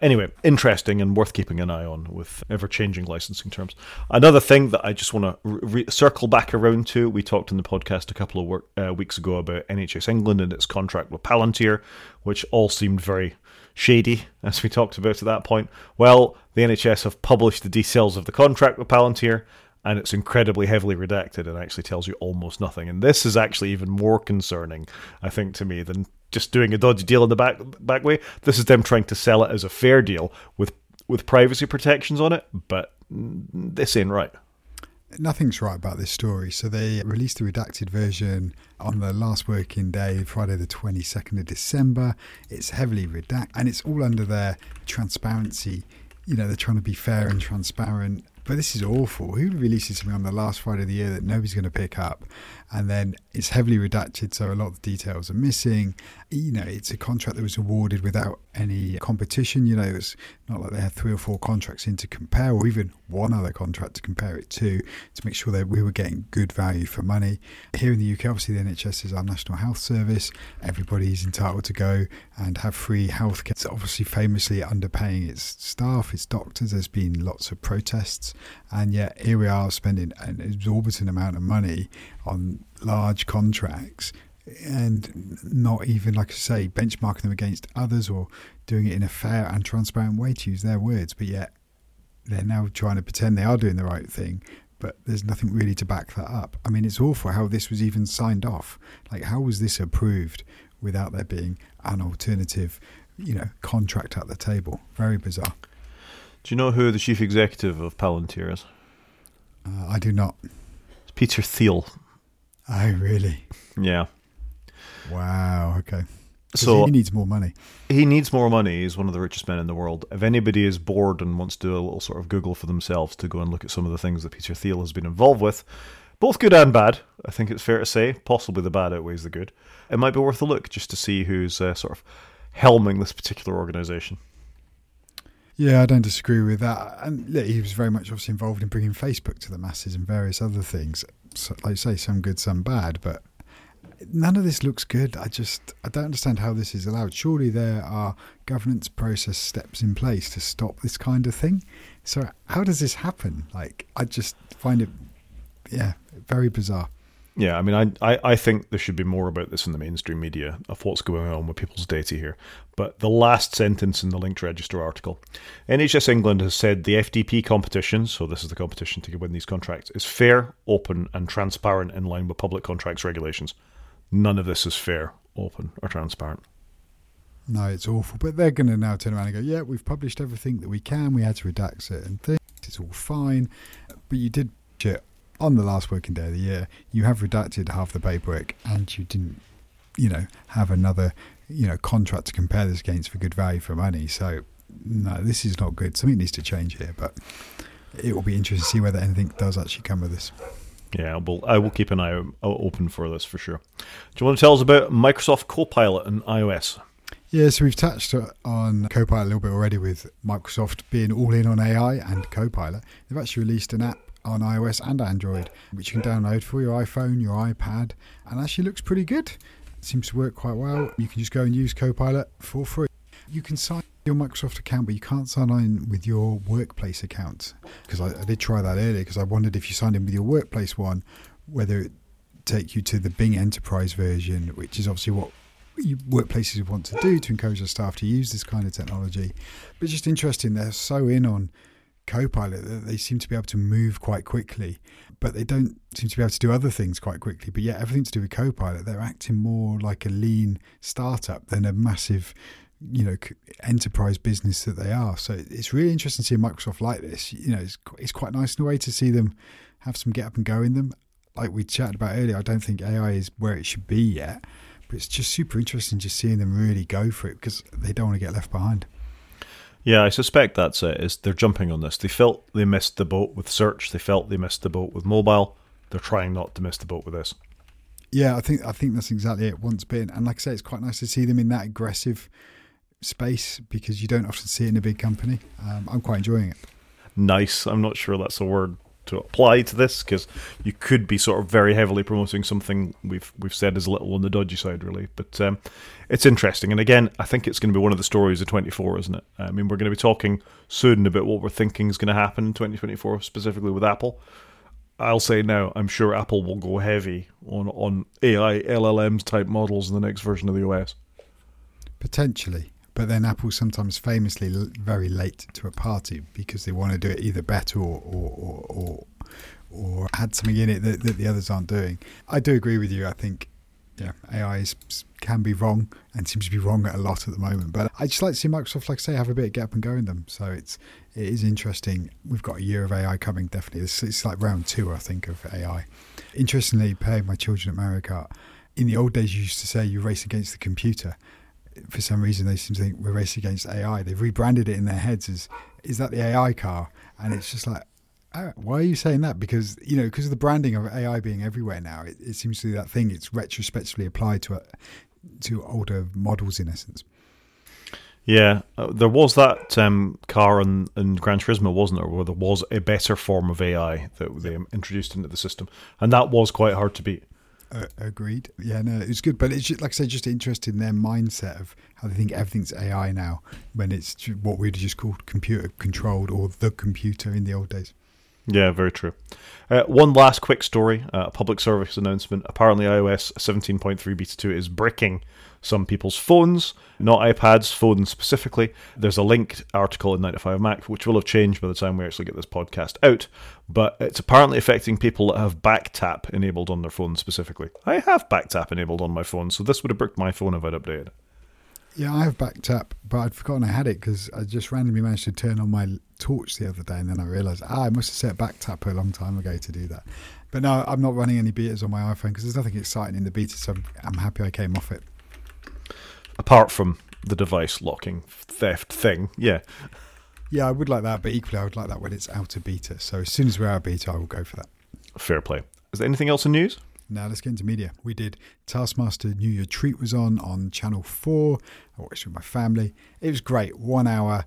Anyway, interesting and worth keeping an eye on with ever changing licensing terms. Another thing that I just want to re- circle back around to we talked in the podcast a couple of work, uh, weeks ago about NHS England and its contract with Palantir, which all seemed very shady, as we talked about at that point. Well, the NHS have published the details of the contract with Palantir, and it's incredibly heavily redacted and actually tells you almost nothing. And this is actually even more concerning, I think, to me than just doing a dodgy deal in the back back way. This is them trying to sell it as a fair deal with with privacy protections on it, but this ain't right. Nothing's right about this story. So they released the redacted version on the last working day, Friday the 22nd of December. It's heavily redacted and it's all under their transparency. You know, they're trying to be fair and transparent but this is awful. Who releases something on the last Friday of the year that nobody's going to pick up? And then it's heavily redacted, so a lot of details are missing. You know, it's a contract that was awarded without any competition. You know, it's not like they had three or four contracts in to compare, or even one other contract to compare it to, to make sure that we were getting good value for money. Here in the UK, obviously, the NHS is our national health service. Everybody is entitled to go and have free healthcare. It's obviously famously underpaying its staff, its doctors. There's been lots of protests and yet here we are spending an exorbitant amount of money on large contracts and not even, like I say, benchmarking them against others or doing it in a fair and transparent way, to use their words. But yet they're now trying to pretend they are doing the right thing, but there's nothing really to back that up. I mean, it's awful how this was even signed off. Like, how was this approved without there being an alternative, you know, contract at the table? Very bizarre. Do you know who the chief executive of Palantir is? Uh, I do not. It's Peter Thiel. Oh, really? Yeah. Wow. Okay. So he needs more money. He needs more money. He's one of the richest men in the world. If anybody is bored and wants to do a little sort of Google for themselves to go and look at some of the things that Peter Thiel has been involved with, both good and bad, I think it's fair to say. Possibly the bad outweighs the good. It might be worth a look just to see who's uh, sort of helming this particular organization. Yeah, I don't disagree with that. And he was very much obviously involved in bringing Facebook to the masses and various other things. Like say, some good, some bad. But none of this looks good. I just I don't understand how this is allowed. Surely there are governance process steps in place to stop this kind of thing. So how does this happen? Like I just find it, yeah, very bizarre. Yeah, I mean, I, I, I think there should be more about this in the mainstream media of what's going on with people's data here. But the last sentence in the linked register article NHS England has said the FDP competition, so this is the competition to win these contracts, is fair, open, and transparent in line with public contracts regulations. None of this is fair, open, or transparent. No, it's awful. But they're going to now turn around and go, yeah, we've published everything that we can. We had to redact certain things. It's all fine. But you did shit on the last working day of the year, you have redacted half the paperwork and you didn't, you know, have another, you know, contract to compare this against for good value for money. So, no, this is not good. Something needs to change here, but it will be interesting to see whether anything does actually come with this. Yeah, well, I will keep an eye open for this for sure. Do you want to tell us about Microsoft Copilot and iOS? Yeah, so we've touched on Copilot a little bit already with Microsoft being all in on AI and Copilot. They've actually released an app on iOS and Android, which you can download for your iPhone, your iPad, and actually looks pretty good. It seems to work quite well. You can just go and use Copilot for free. You can sign your Microsoft account, but you can't sign in with your workplace account. Because I, I, did try that earlier because I wondered if you signed in with your workplace one, whether it take you to the Bing Enterprise version, which is obviously what workplaces want to do to encourage their staff to use this kind of technology. But just interesting, they're so in on Copilot that they seem to be able to move quite quickly, but they don't seem to be able to do other things quite quickly. But yet, everything to do with Copilot, they're acting more like a lean startup than a massive, you know, enterprise business that they are. So it's really interesting to see Microsoft like this. You know, it's, it's quite nice in a way to see them have some get up and go in them. Like we chatted about earlier, I don't think AI is where it should be yet, but it's just super interesting just seeing them really go for it because they don't want to get left behind. Yeah, I suspect that's it. Is they're jumping on this. They felt they missed the boat with search. They felt they missed the boat with mobile. They're trying not to miss the boat with this. Yeah, I think I think that's exactly it. Once been, and like I say, it's quite nice to see them in that aggressive space because you don't often see it in a big company. Um, I'm quite enjoying it. Nice. I'm not sure that's a word to apply to this because you could be sort of very heavily promoting something we've we've said is a little on the dodgy side, really. But um, it's interesting, and again, I think it's going to be one of the stories of 24, isn't it? I mean, we're going to be talking soon about what we're thinking is going to happen in 2024, specifically with Apple. I'll say now, I'm sure Apple will go heavy on on AI LLMs type models in the next version of the OS. Potentially, but then Apple sometimes famously very late to a party because they want to do it either better or or, or, or add something in it that, that, the others aren't doing. I do agree with you. I think yeah, AI is, can be wrong and seems to be wrong at a lot at the moment. But I just like to see Microsoft, like I say, have a bit of gap and go in them. So it's it is interesting. We've got a year of AI coming. Definitely, it's, it's like round two, I think, of AI. Interestingly, playing my children at Mario Kart. In the old days, you used to say you race against the computer for some reason they seem to think we're racing against AI. They've rebranded it in their heads as is that the AI car? And it's just like, oh, why are you saying that? Because you know, because of the branding of AI being everywhere now, it, it seems to be that thing. It's retrospectively applied to a, to older models in essence. Yeah, uh, there was that um, car in, in Gran Turismo, wasn't there, where there was a better form of AI that they introduced into the system, and that was quite hard to beat. Uh, agreed. Yeah, no, it's good, but it's just, like I said, just interested in their mindset of how they think everything's AI now, when it's what we'd just called computer controlled or the computer in the old days. Yeah, very true. Uh, one last quick story, uh, a public service announcement. Apparently, iOS 17.3 Beta 2 is bricking some people's phones, not iPads, phones specifically. There's a linked article in 9to5Mac, which will have changed by the time we actually get this podcast out, but it's apparently affecting people that have BackTap enabled on their phone specifically. I have BackTap enabled on my phone, so this would have bricked my phone if I'd updated. Yeah, I have BackTap, but I'd forgotten I had it because I just randomly managed to turn on my torch the other day, and then I realised ah, I must have set BackTap a long time ago to do that. But no, I'm not running any betas on my iPhone because there's nothing exciting in the beta, so I'm happy I came off it apart from the device locking theft thing. Yeah. Yeah, I would like that, but equally, I would like that when it's out of beta. So as soon as we're out of beta, I will go for that. Fair play. Is there anything else in news? Now let's get into media. We did Taskmaster New Year Treat was on on Channel 4. I watched with my family. It was great. One hour,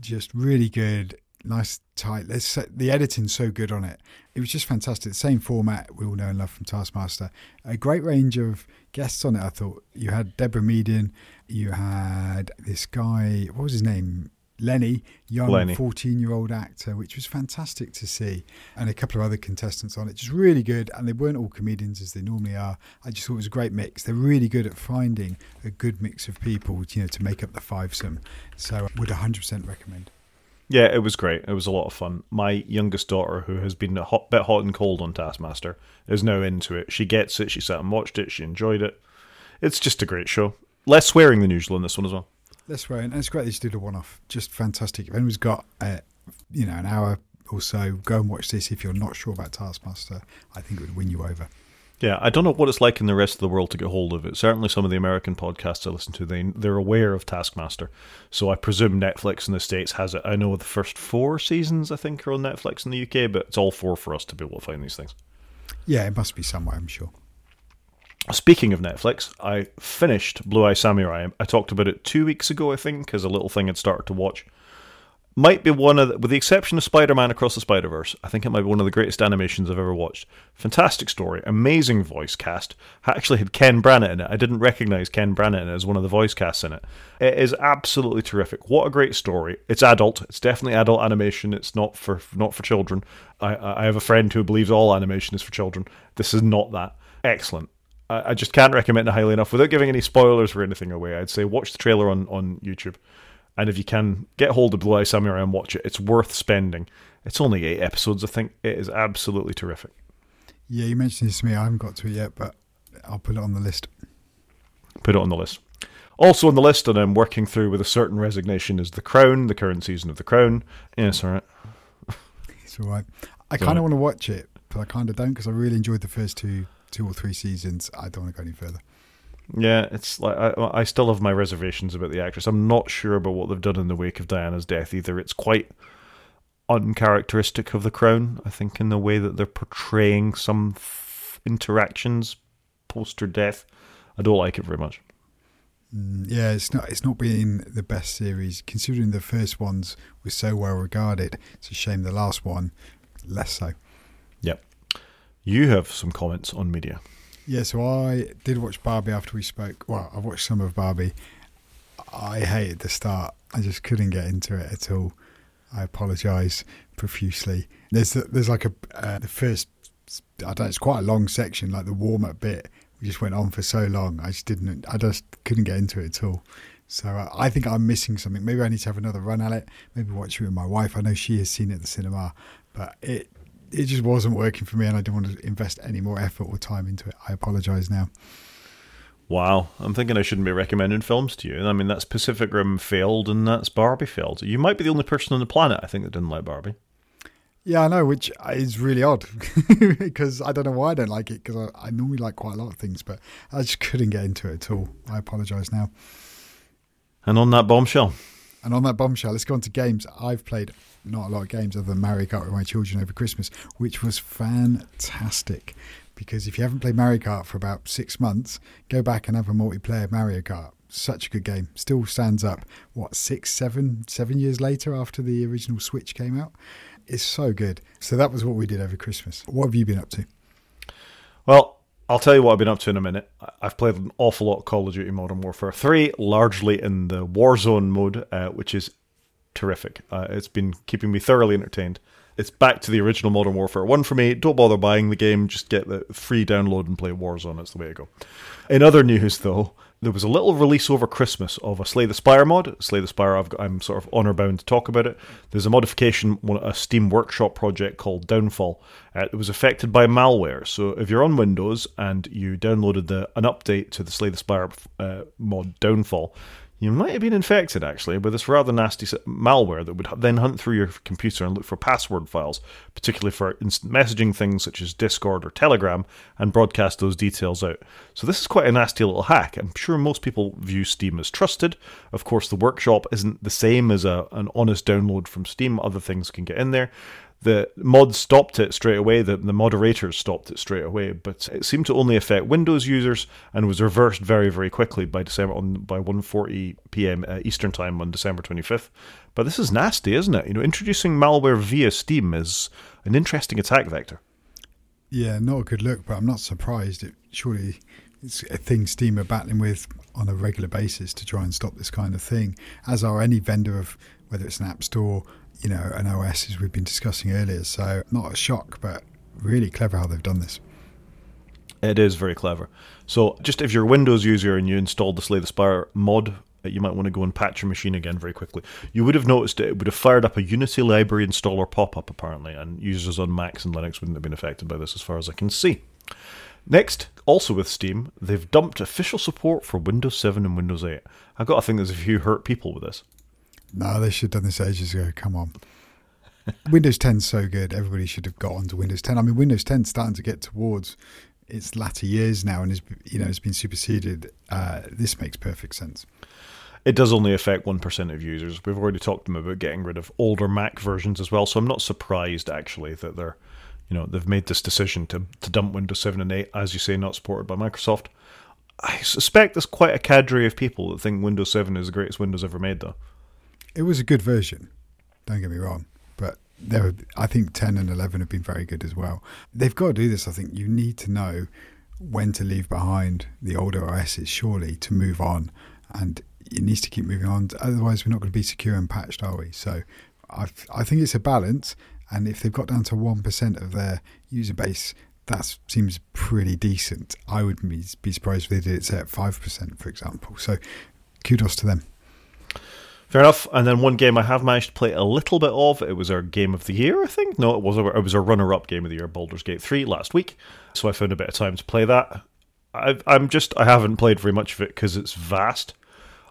just really good. Nice tight. So, the editing's so good on it. It was just fantastic. The same format we all know and love from Taskmaster. A great range of guests on it. I thought you had Deborah Meaden, you had this guy. What was his name? Lenny, young 14 year old actor, which was fantastic to see, and a couple of other contestants on it. Just really good. And they weren't all comedians as they normally are. I just thought it was a great mix. They're really good at finding a good mix of people, you know, to make up the fivesome. So I would 100% recommend. Yeah, it was great. It was a lot of fun. My youngest daughter, who has been a hot, bit hot and cold on Taskmaster, is now into it. She gets it. She sat and watched it. She enjoyed it. It's just a great show. Less swearing than usual in this one as well. Less swearing, and it's great they just did a one-off. Just fantastic. If anyone's got, uh, you know, an hour or so, go and watch this. If you're not sure about Taskmaster, I think it would win you over. Yeah, I don't know what it's like in the rest of the world to get hold of it. Certainly, some of the American podcasts I listen to, they they're aware of Taskmaster, so I presume Netflix in the states has it. I know the first four seasons I think are on Netflix in the UK, but it's all four for us to be able to find these things. Yeah, it must be somewhere, I'm sure. Speaking of Netflix, I finished Blue Eye Samurai. I talked about it two weeks ago, I think, as a little thing I'd started to watch might be one of, the, with the exception of Spider-Man Across the Spider-Verse, I think it might be one of the greatest animations I've ever watched. Fantastic story, amazing voice cast. I actually had Ken Branagh in it. I didn't recognize Ken Branagh as one of the voice casts in it. It is absolutely terrific. What a great story. It's adult. It's definitely adult animation. It's not for not for children. I, I have a friend who believes all animation is for children. This is not that. Excellent. I, I just can't recommend it highly enough. Without giving any spoilers or anything away, I'd say watch the trailer on, on YouTube. And if you can get hold of Blue Eye Samurai and watch it, it's worth spending. It's only eight episodes, I think. It is absolutely terrific. Yeah, you mentioned this to me. I haven't got to it yet, but I'll put it on the list. Put it on the list. Also on the list, and I'm working through with a certain resignation, is The Crown, the current season of The Crown. Yeah, it's all right. (laughs) It's all right. I kind of want to watch it, but I kind of don't because I really enjoyed the first two, two or three seasons. I don't want to go any further. Yeah, it's like I, I still have my reservations about the actress. I'm not sure about what they've done in the wake of Diana's death either. It's quite uncharacteristic of the Crown, I think, in the way that they're portraying some f- interactions post her death. I don't like it very much. Mm, yeah, it's not it's not been the best series considering the first ones were so well regarded. It's a shame the last one less so. Yep. You have some comments on media. Yeah, so I did watch Barbie after we spoke. Well, I watched some of Barbie. I hated the start. I just couldn't get into it at all. I apologise profusely. There's there's like a uh, the first I don't it's quite a long section, like the warm up bit. We just went on for so long. I just didn't. I just couldn't get into it at all. So I think I'm missing something. Maybe I need to have another run at it. Maybe watch it with my wife. I know she has seen it at the cinema, but it it just wasn't working for me, and I didn't want to invest any more effort or time into it. I apologise now. Wow, I'm thinking I shouldn't be recommending films to you. I mean, that's Pacific Rim failed, and that's Barbie failed. You might be the only person on the planet I think that didn't like Barbie. Yeah, I know, which is really odd (laughs) because I don't know why I don't like it because I, I, normally like quite a lot of things, but I just couldn't get into it at all. I apologise now. And on that bombshell. And on that bombshell, let's go on to games. I've played not a lot of games other than Mario Kart with my children over Christmas, which was fantastic. Because if you haven't played Mario Kart for about six months, go back and have a multiplayer Mario Kart. Such a good game. Still stands up, what, six, seven, seven years later after the original Switch came out? It's so good. So that was what we did over Christmas. What have you been up to? Well, I'll tell you what I've been up to in a minute. I've played an awful lot of Call of Duty Modern Warfare 3, largely in the Warzone mode, uh, which is terrific. Uh, it's been keeping me thoroughly entertained. It's back to the original Modern Warfare 1 for me. Don't bother buying the game, just get the free download and play Warzone. That's the way to go. In other news, though, there was a little release over Christmas of a Slay the Spire mod. Slay the Spire, i am sort of honor bound to talk about it. There's a modification, a Steam Workshop project called Downfall. Uh, it was affected by malware. So if you're on Windows and you downloaded the an update to the Slay the Spire uh, mod Downfall, you might have been infected actually with this rather nasty malware that would then hunt through your computer and look for password files, particularly for instant messaging things such as Discord or Telegram, and broadcast those details out. So, this is quite a nasty little hack. I'm sure most people view Steam as trusted. Of course, the workshop isn't the same as a, an honest download from Steam, other things can get in there. The mods stopped it straight away. The, the moderators stopped it straight away, but it seemed to only affect Windows users and was reversed very, very quickly by December on by 1:40 p.m. Uh, Eastern time on December 25th. But this is nasty, isn't it? You know, introducing malware via Steam is an interesting attack vector. Yeah, not a good look, but I'm not surprised. It surely it's a thing Steam are battling with on a regular basis to try and stop this kind of thing, as are any vendor of whether it's an app store you know, an OS as we've been discussing earlier. So not a shock, but really clever how they've done this. It is very clever. So just if you're a Windows user and you installed the Slay the Spire mod, uh, you might want to go and patch your machine again very quickly. You would have noticed it would have fired up a Unity library installer pop-up apparently, and users on Macs and Linux wouldn't have been affected by this as far as I can see. Next, also with Steam, they've dumped official support for Windows 7 and Windows 8. I've got to think there's a few hurt people with this. No, they should have done this ages ago. Come on. Windows 10's so good. Everybody should have got onto Windows 10. I mean, Windows 10's starting to get towards its latter years now, and you know has been superseded. Uh, this makes perfect sense. It does only affect one percent of users. We've already talked to them about getting rid of older Mac versions as well, so I'm not surprised actually that they're, you know, they've made this decision to to dump Windows 7 and 8, as you say, not supported by Microsoft. I suspect there's quite a cadre of people that think Windows 7 is the greatest Windows ever made, though. It was a good version. Don't get me wrong, but there, were, I think ten and eleven have been very good as well. They've got to do this. I think you need to know when to leave behind the older OSs, surely, to move on, and it needs to keep moving on. Otherwise, we're not going to be secure and patched, are we? So, I I think it's a balance. And if they've got down to one percent of their user base, that seems pretty decent. I would be, surprised if they did it at five percent, for example. So, kudos to them. Fair enough. And then one game I have managed to play a little bit of. It was our game of the year, I think. No, it was. Our, it was our runner-up game of the year, Baldur's Gate three, last week. So I found a bit of time to play that. i am just I haven't played very much of it because it's vast.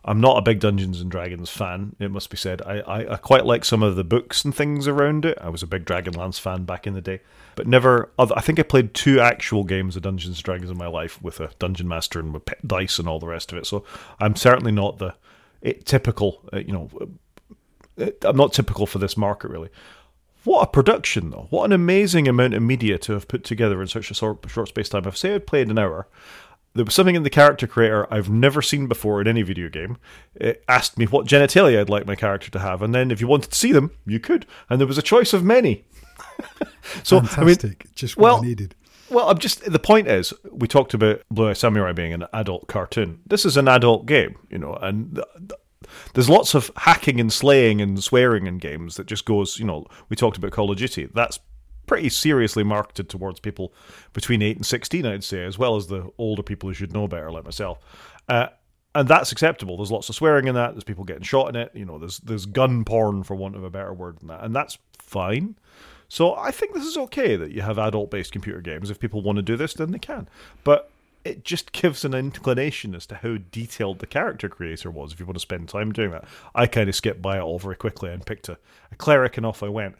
I'm not a big Dungeons and Dragons fan. It must be said. I, I, I quite like some of the books and things around it. I was a big Dragonlance fan back in the day, but never. I think I played two actual games of Dungeons and Dragons in my life with a dungeon master and with dice and all the rest of it. So I'm certainly not the it, typical. Uh, you know, uh, I'm not typical for this market really. What a production, though! What an amazing amount of media to have put together in such a short, short space time. I've say I'd played an hour. There was something in the character creator I've never seen before in any video game. It asked me what genitalia I'd like my character to have, and then if you wanted to see them, you could. And there was a choice of many. (laughs) so Fantastic. I mean, just what well, I needed. Well, I'm just the point is we talked about Blue Eye Samurai being an adult cartoon. This is an adult game, you know, and th- th- there's lots of hacking and slaying and swearing in games that just goes, you know, we talked about Call of Duty. That's pretty seriously marketed towards people between 8 and 16, I'd say, as well as the older people who should know better, like myself. Uh, and that's acceptable. There's lots of swearing in that. There's people getting shot in it. You know, there's there's gun porn, for want of a better word than that, and that's fine. So I think this is okay that you have adult based computer games. If people want to do this, then they can. But it just (laughs) gives an inclination as to how detailed the character creator was if you want to spend time doing that. I kind of skipped by it all very quickly and picked a, a cleric and off I went.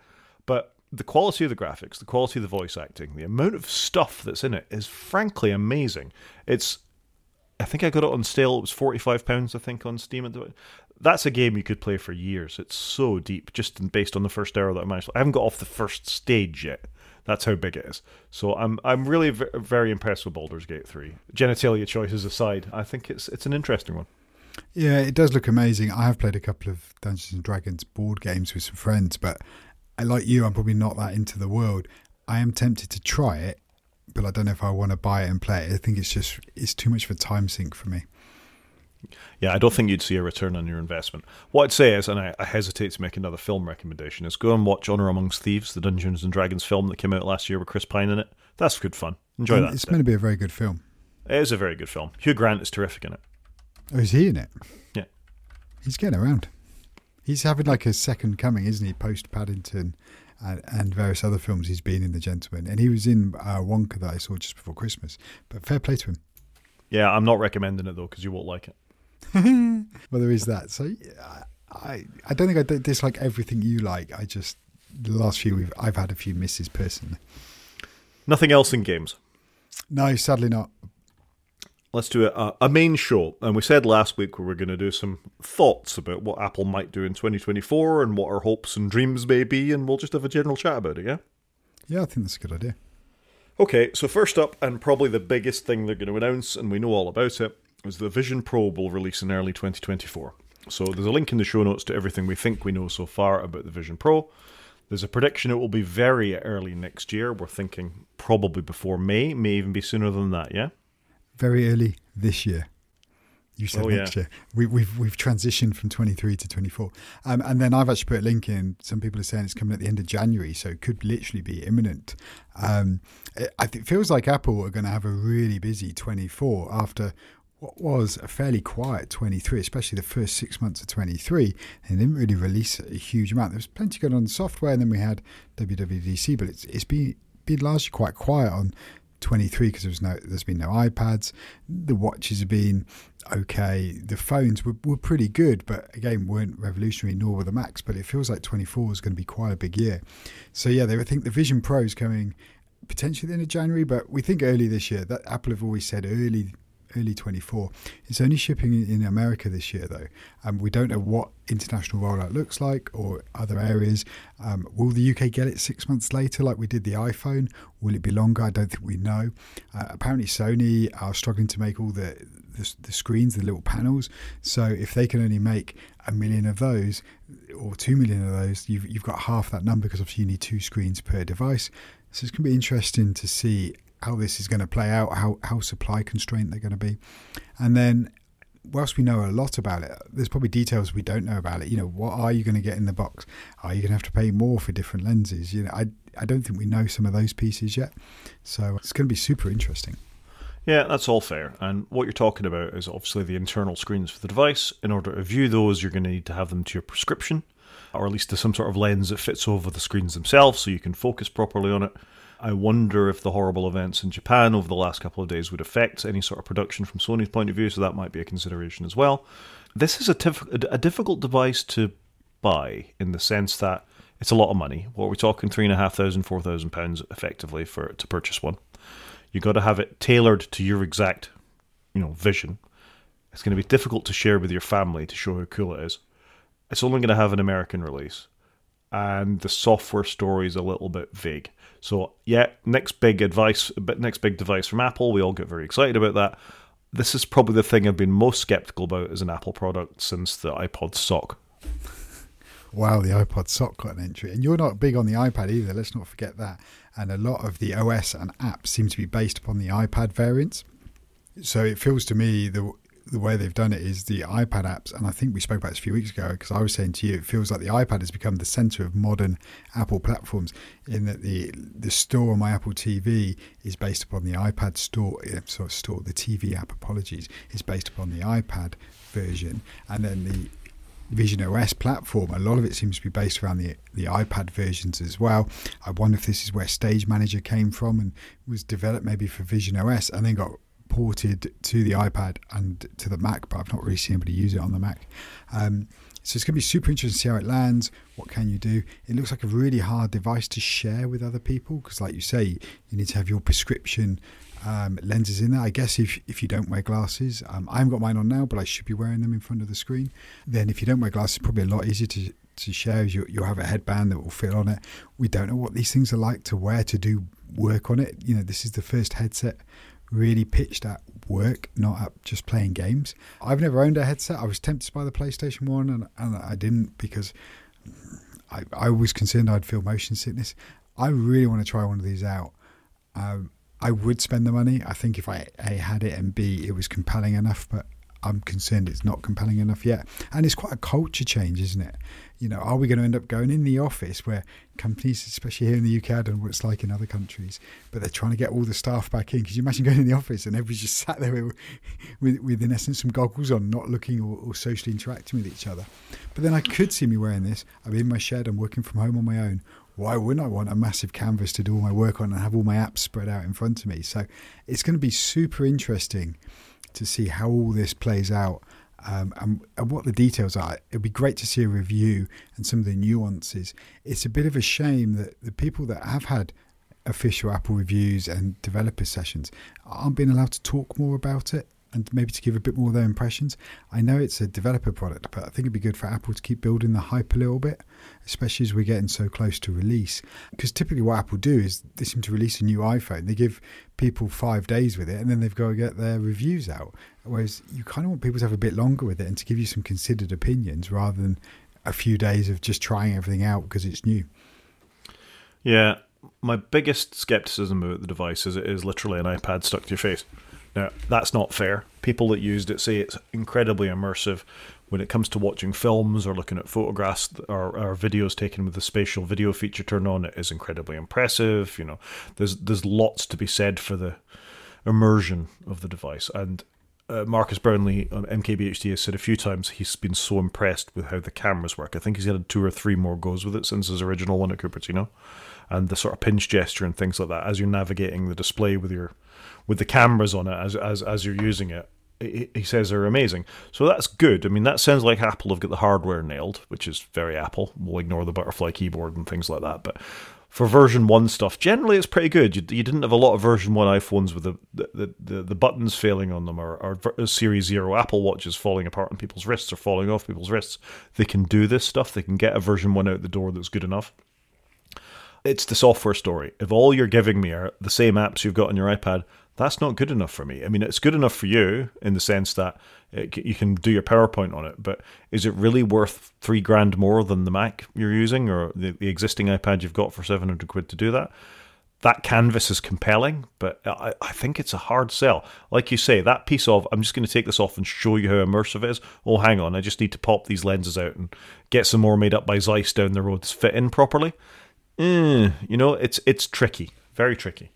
But the quality of the graphics, the quality of the voice acting, the amount of stuff that's in it is frankly amazing. It's I think I got it on sale. It was forty five pounds, I think, on Steam. That's a game you could play for years. It's so deep, just based on the first hour that I managed. I haven't got off the first stage yet. That's how big it is. So I'm I'm really v- very impressed with Baldur's Gate three. Genitalia choices aside, I think it's it's an interesting one. Yeah, it does look amazing. I have played a couple of Dungeons and Dragons board games with some friends, but uh, like you, I'm probably not that into the world. I am tempted to try it, but I don't know if I want to buy it and play it. I think it's just it's too much of a time sink for me. Yeah, I don't think you'd see a return on your investment. What I'd say is, and I, I, hesitate to make another film recommendation, is go and watch Honor Amongst Thieves, the Dungeons and Dragons film that came out last year with Chris Pine in it. That's good fun. Enjoy and that. It's meant to be a very good film. It is a very good film. Hugh Grant is terrific in it. Oh, is he in it? Yeah. He's getting around. He's having like a second coming, isn't he? Post Paddington and, and, various other films he's been in, The Gentleman. And he was in uh, Wonka that I saw just before Christmas. But fair play to him. Yeah, I'm not recommending it though because you won't like it. (laughs) well, there is that. So I, I don't think I dislike everything you like. I just the last few we've I've had a few misses personally. Nothing else in games. No, sadly not. let's do a, a main show. And we said last week we were going to do some thoughts about what Apple might do in 2024 and what our hopes and dreams may be, and we'll just have a general chat about it, yeah? Yeah, I think that's a good idea. Okay, so first up, and probably the biggest thing they're going to announce, and we know all about it, is the Vision Pro will release in early 2024. So there's a link in the show notes to everything we think we know so far about the Vision Pro. There's a prediction it will be very early next year. We're thinking probably before May, may even be sooner than that, yeah? Very early this year. You said Oh, next yeah. year. We, we've we've transitioned from 23 to 24, um, and then I've actually put a link in. Some people are saying it's coming at the end of January, so it could literally be imminent. Um, it, it feels like Apple are going to have a really busy 24 after what was a fairly quiet 23, especially the first six months of 23. They didn't really release a huge amount. There was plenty going on in software, and then we had WWDC, but it's it's been been largely quite quiet on 23 because there no there's been no iPads. The watches have been okay. The phones were, were pretty good, but again weren't revolutionary nor were the Macs. But it feels like 24 is going to be quite a big year. So yeah, they I think the Vision Pro is coming potentially of January, but we think early this year. That Apple have always said early early 24. It's only shipping in- America this year, though. Um, we don't know what international rollout looks like or other areas. Um, will the UK get it six months later, like we did the iPhone? Will it be longer? I don't think we know. Uh, apparently, Sony are struggling to make all the, the the screens, the little panels. So if they can only make a million of those or two million of those, you've you've got half that number because obviously you need two screens per device. So it's going to be interesting to see how this is going to play out, how, how supply constrained they're going to be. And then, whilst we know a lot about it, there's probably details we don't know about it. You know, what are you going to get in the box? Are you going to have to pay more for different lenses? You know, I, I don't think we know some of those pieces yet. So it's going to be super interesting. Yeah, that's all fair. And what you're talking about is obviously the internal screens for the device. In order to view those, you're going to need to have them to your prescription, or at least to some sort of lens that fits over the screens themselves so you can focus properly on it. I wonder if the horrible events in Japan over the last couple of days would affect any sort of production from Sony's point of view, so that might be a consideration as well. This is a, tif- a difficult device to buy in the sense that it's a lot of money. What are we talking? Three and a half thousand, four thousand pounds effectively for to purchase one. You've got to have it tailored to your exact, you know, vision. It's going to be difficult to share with your family to show how cool it is. It's only going to have an American release, and the software story is a little bit vague. So yeah, next big advice, but next big device from Apple. We all get very excited about that. This is probably the thing I've been most skeptical about as an Apple product since the iPod Sock. Wow, the iPod Sock got an entry. And you're not big on the iPad either, let's not forget that. And a lot of the OS and apps seem to be based upon the iPad variants. So it feels to me the the way they've done it is the iPad apps, and I think we spoke about this a few weeks ago because I was saying to you, it feels like the iPad has become the center of modern Apple platforms. In that the the store on my Apple TV is based upon the iPad store, eh, sorry, store the TV app. Apologies, is based upon the iPad version, and then the Vision OS platform, a lot of it seems to be based around the the iPad versions as well. I wonder if this is where Stage Manager came from and was developed maybe for Vision OS and then got ported to the iPad and to the Mac, but I've not really seen anybody use it on the Mac. Um, so it's going to be super interesting to see how it lands. What can you do? It looks like a really hard device to share with other people because, like you say, you need to have your prescription um, lenses in there. I guess if if you don't wear glasses, um, I haven't got mine on now, but I should be wearing them in front of the screen. Then, if you don't wear glasses, it's probably a lot easier to to share. You you'll have a headband that will fit on it. We don't know what these things are like to wear to do work on it. You know, this is the first headset really pitched at work, not at just playing games. I've never owned a headset. I was tempted by the PlayStation One, and, and I didn't because I, I was concerned I'd feel motion sickness. I really want to try one of these out. Um, I would spend the money. I think if I A had it and B it was compelling enough, but I'm concerned it's not compelling enough yet. And it's quite a culture change, isn't it? You know, are we going to end up going in the office where companies, especially here in the UK, I don't know what it's like in other countries, but they're trying to get all the staff back in? Because you imagine going in the office and everybody's just (laughs) sat there with, with, in essence, some goggles on, not looking or, or socially interacting with each other? But then I could see me wearing this. I'm in my shed, I'm working from home on my own why wouldn't I want a massive canvas to do all my work on and have all my apps spread out in front of me? So it's going to be super interesting to see how all this plays out um, and, and what the details are. It'd be great to see a review and some of the nuances. It's a bit of a shame that the people that have had official Apple reviews and developer sessions aren't being allowed to talk more about it. And maybe to give a bit more of their impressions. I know it's a developer product, but I think it'd be good for Apple to keep building the hype a little bit, especially as we're getting so close to release. Because typically, what Apple do is they seem to release a new iPhone, they give people five days with it, and then they've got to get their reviews out. Whereas you kind of want people to have a bit longer with it and to give you some considered opinions rather than a few days of just trying everything out because it's new. Yeah, my biggest skepticism about the device is it is literally an iPad stuck to your face. Now, that's not fair. People that used it say it's incredibly immersive when it comes to watching films or looking at photographs or, or, videos taken with the spatial video feature turned on. It is incredibly impressive. You know, there's there's lots to be said for the immersion of the device. And uh, Marques Brownlee on MKBHD has said a few times he's been so impressed with how the cameras work. I think he's had two or three more goes with it since his original one at Cupertino, and the sort of pinch gesture and things like that as you're navigating the display with your with the cameras on it as as as you're using it. He says they're amazing, so that's good. I mean, that sounds like Apple have got the hardware nailed, which is very Apple. We'll ignore the butterfly keyboard and things like that, but for version one stuff, generally it's pretty good. You, you didn't have a lot of version one iPhones with the the, the, the buttons failing on them, or, or uh, Series Zero Apple Watches falling apart on people's wrists or falling off people's wrists. They can do this stuff. They can get a version one out the door that's good enough. It's the software story. If all you're giving me are the same apps you've got on your iPad, that's not good enough for me. I mean, it's good enough for you in the sense that it, you can do your PowerPoint on it, but is it really worth three grand more than the Mac you're using or the, the existing iPad you've got for 700 quid to do that? That canvas is compelling, but I, I think it's a hard sell. Like you say, that piece of, I'm just going to take this off and show you how immersive it is. Oh, hang on, I just need to pop these lenses out and get some more made up by Zeiss down the road to fit in properly. Mm, you know, it's it's tricky, very tricky.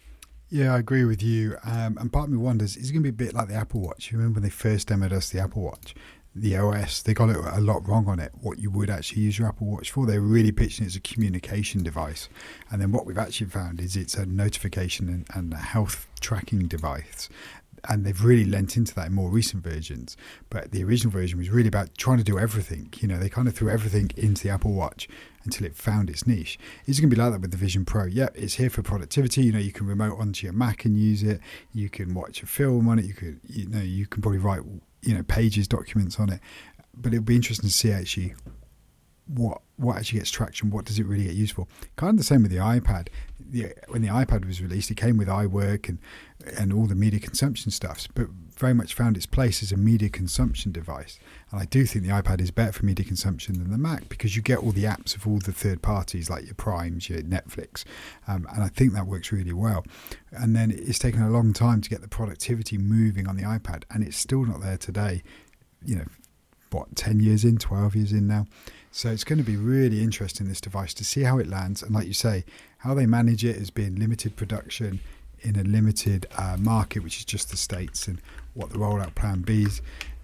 Yeah, I agree with you. Um, and part of me wonders, is it going to be a bit like the Apple Watch? You remember when they first demoed us the Apple Watch? The OS, they got it a lot wrong on it, what you would actually use your Apple Watch for. They were really pitching it as a communication device. And then what we've actually found is it's a notification and, and a health tracking device and they've really lent into that in more recent versions. But the original version was really about trying to do everything. You know, they kind of threw everything into the Apple Watch until it found its niche. Is it going to be like that with the Vision Pro? Yeah, it's here for productivity. You know, you can remote onto your Mac and use it. You can watch a film on it. You could, you know, you can probably write, you know, pages, documents on it. But it'll be interesting to see actually what what actually gets traction. What does it really get used for? Kind of the same with the iPad. The, when the iPad was released, it came with iWork and and all the media consumption stuffs, but very much found its place as a media consumption device. And I do think the iPad is better for media consumption than the Mac because you get all the apps of all the third parties like your Primes, your Netflix, um, and I think that works really well. And then it's taken a long time to get the productivity moving on the iPad, and it's still not there today. You know, what ten years in, twelve years in now. So it's going to be really interesting this device to see how it lands, and like you say, how they manage it as being limited production in a limited uh, market, which is just the states, and what the rollout plan be.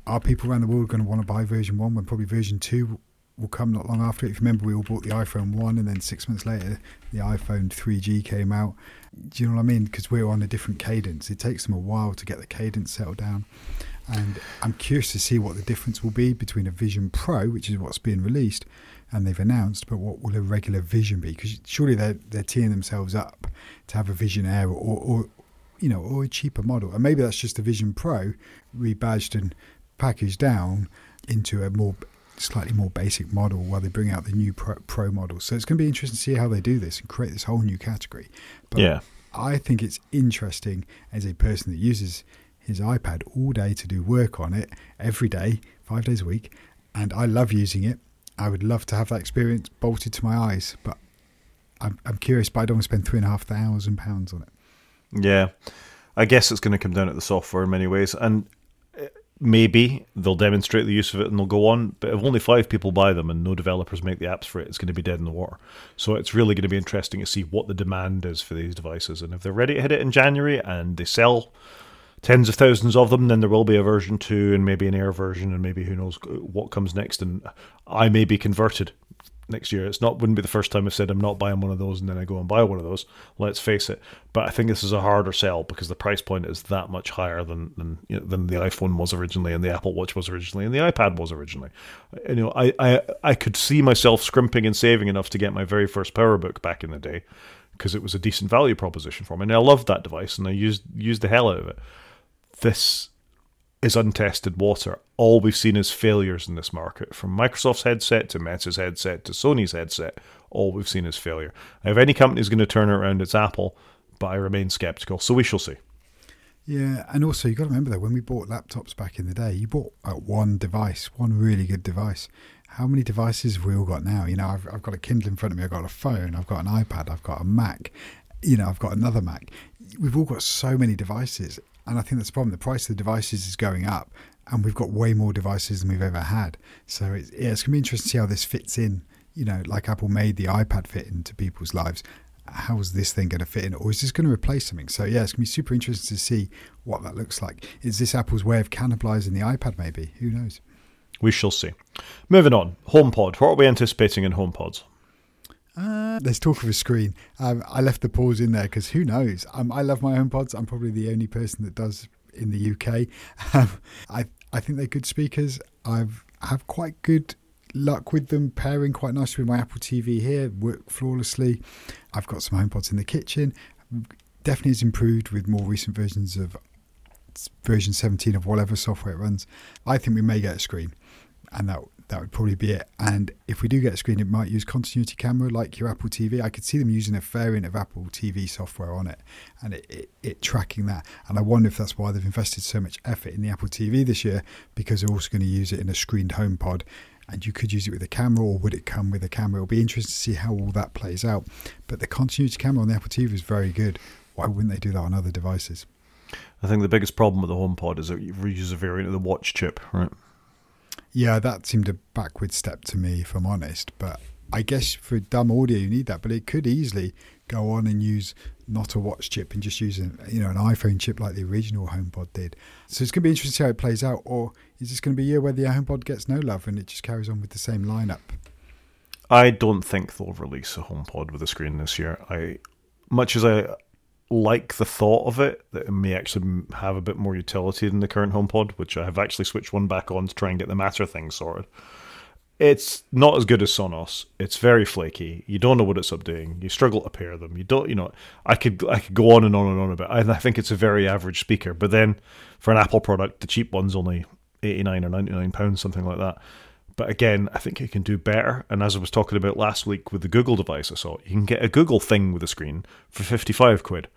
Are people around the world going to want to buy version one when probably version two will come not long after? If you remember, we all bought the iPhone one, and then six months later, the iPhone 3G came out. Do you know what I mean? Because we're on a different cadence. It takes them a while to get the cadence settled down. And I'm curious to see what the difference will be between a Vision Pro, which is what's being released, and they've announced, but what will a regular Vision be? Because surely they're they're teeing themselves up to have a Vision Air or, or you know or a cheaper model, and maybe that's just a Vision Pro rebadged and packaged down into a more slightly more basic model while they bring out the new pro, pro model. So it's going to be interesting to see how they do this and create this whole new category. But yeah. I think it's interesting as a person that uses his iPad all day to do work on it every day, five days a week, and I love using it. I would love to have that experience bolted to my eyes, but I'm, I'm curious, but I don't want to spend three and a half thousand pounds on it. Yeah, I guess it's going to come down to the software in many ways, and uh, maybe they'll demonstrate the use of it and they'll go on. But if only five people buy them and no developers make the apps for it, it's going to be dead in the water. So it's really going to be interesting to see what the demand is for these devices, and if they're ready to hit it in January and they sell tens of thousands of them, then there will be a version two and maybe an air version and maybe who knows what comes next. And I may be converted next year. It's not wouldn't be the first time I've said I'm not buying one of those and then I go and buy one of those. Let's face it. But I think this is a harder sell because the price point is that much higher than than you know, than the iPhone was originally and the Apple Watch was originally and the iPad was originally. You know, I, I I could see myself scrimping and saving enough to get my very first PowerBook back in the day because it was a decent value proposition for me. And I loved that device and I used used the hell out of it this is untested water. All we've seen is failures in this market, from Microsoft's headset to Meta's headset to Sony's headset. All we've seen is failure. Now, if any company is going to turn it around, it's Apple, but I remain skeptical. So we shall see. Yeah, and also you've got to remember that when we bought laptops back in the day, you bought uh, one device, one really good device. How many devices have we all got now? You know, I've, I've got a Kindle in front of me, I've got a phone, I've got an iPad, I've got a Mac, you know, I've got another Mac. We've all got so many devices, and I think that's the problem. The price of the devices is going up, and we've got way more devices than we've ever had. So it's, yeah, it's going to be interesting to see how this fits in. You know, like Apple made the iPad fit into people's lives. How's this thing going to fit in, or is this going to replace something? So yeah, it's going to be super interesting to see what that looks like. Is this Apple's way of cannibalizing the iPad? Maybe who knows. We shall see. Moving on, HomePod. What are we anticipating in HomePods? Uh, there's talk of a screen. Um, I left the pause in there because who knows? Um, I love my HomePods. I'm probably the only person that does in the UK. (laughs) Um, I I think they're good speakers. I've have quite good luck with them pairing quite nicely with my Apple TV here. Work flawlessly. I've got some HomePods in the kitchen. Definitely has improved with more recent versions of version 17 of whatever software it runs. I think we may get a screen, and that that would probably be it. And if we do get a screen, it might use continuity camera like your Apple TV. I could see them using a variant of Apple TV software on it and it, it, it, tracking that. And I wonder if that's why they've invested so much effort in the Apple TV this year because they're also going to use it in a screened home pod. And you could use it with a camera, or would it come with a camera? It'll be interesting to see how all that plays out. But the continuity camera on the Apple TV is very good. Why wouldn't they do that on other devices? I think the biggest problem with the HomePod is that you use a variant of the watch chip, right? Yeah, that seemed a backward step to me, if I'm honest. But I guess for dumb audio, you need that. But it could easily go on and use not a watch chip and just use an, you know an iPhone chip like the original HomePod did. So it's going to be interesting to see how it plays out. Or is this going to be a year where the HomePod gets no love and it just carries on with the same lineup? I don't think they'll release a HomePod with a screen this year. I, much as I like the thought of it that it may actually have a bit more utility than the current HomePod, which I have actually switched one back on to try and get the matter thing sorted. It's not as good as Sonos. It's very flaky. You don't know what it's updating. You struggle to pair them. You don't, you know. I could I could go on and on and on about. It. I think it's a very average speaker. But then, for an Apple product, the cheap one's only eighty nine or ninety nine pounds, something like that. But again, I think it can do better. And as I was talking about last week with the Google device I saw, you can get a Google thing with a screen for 55 quid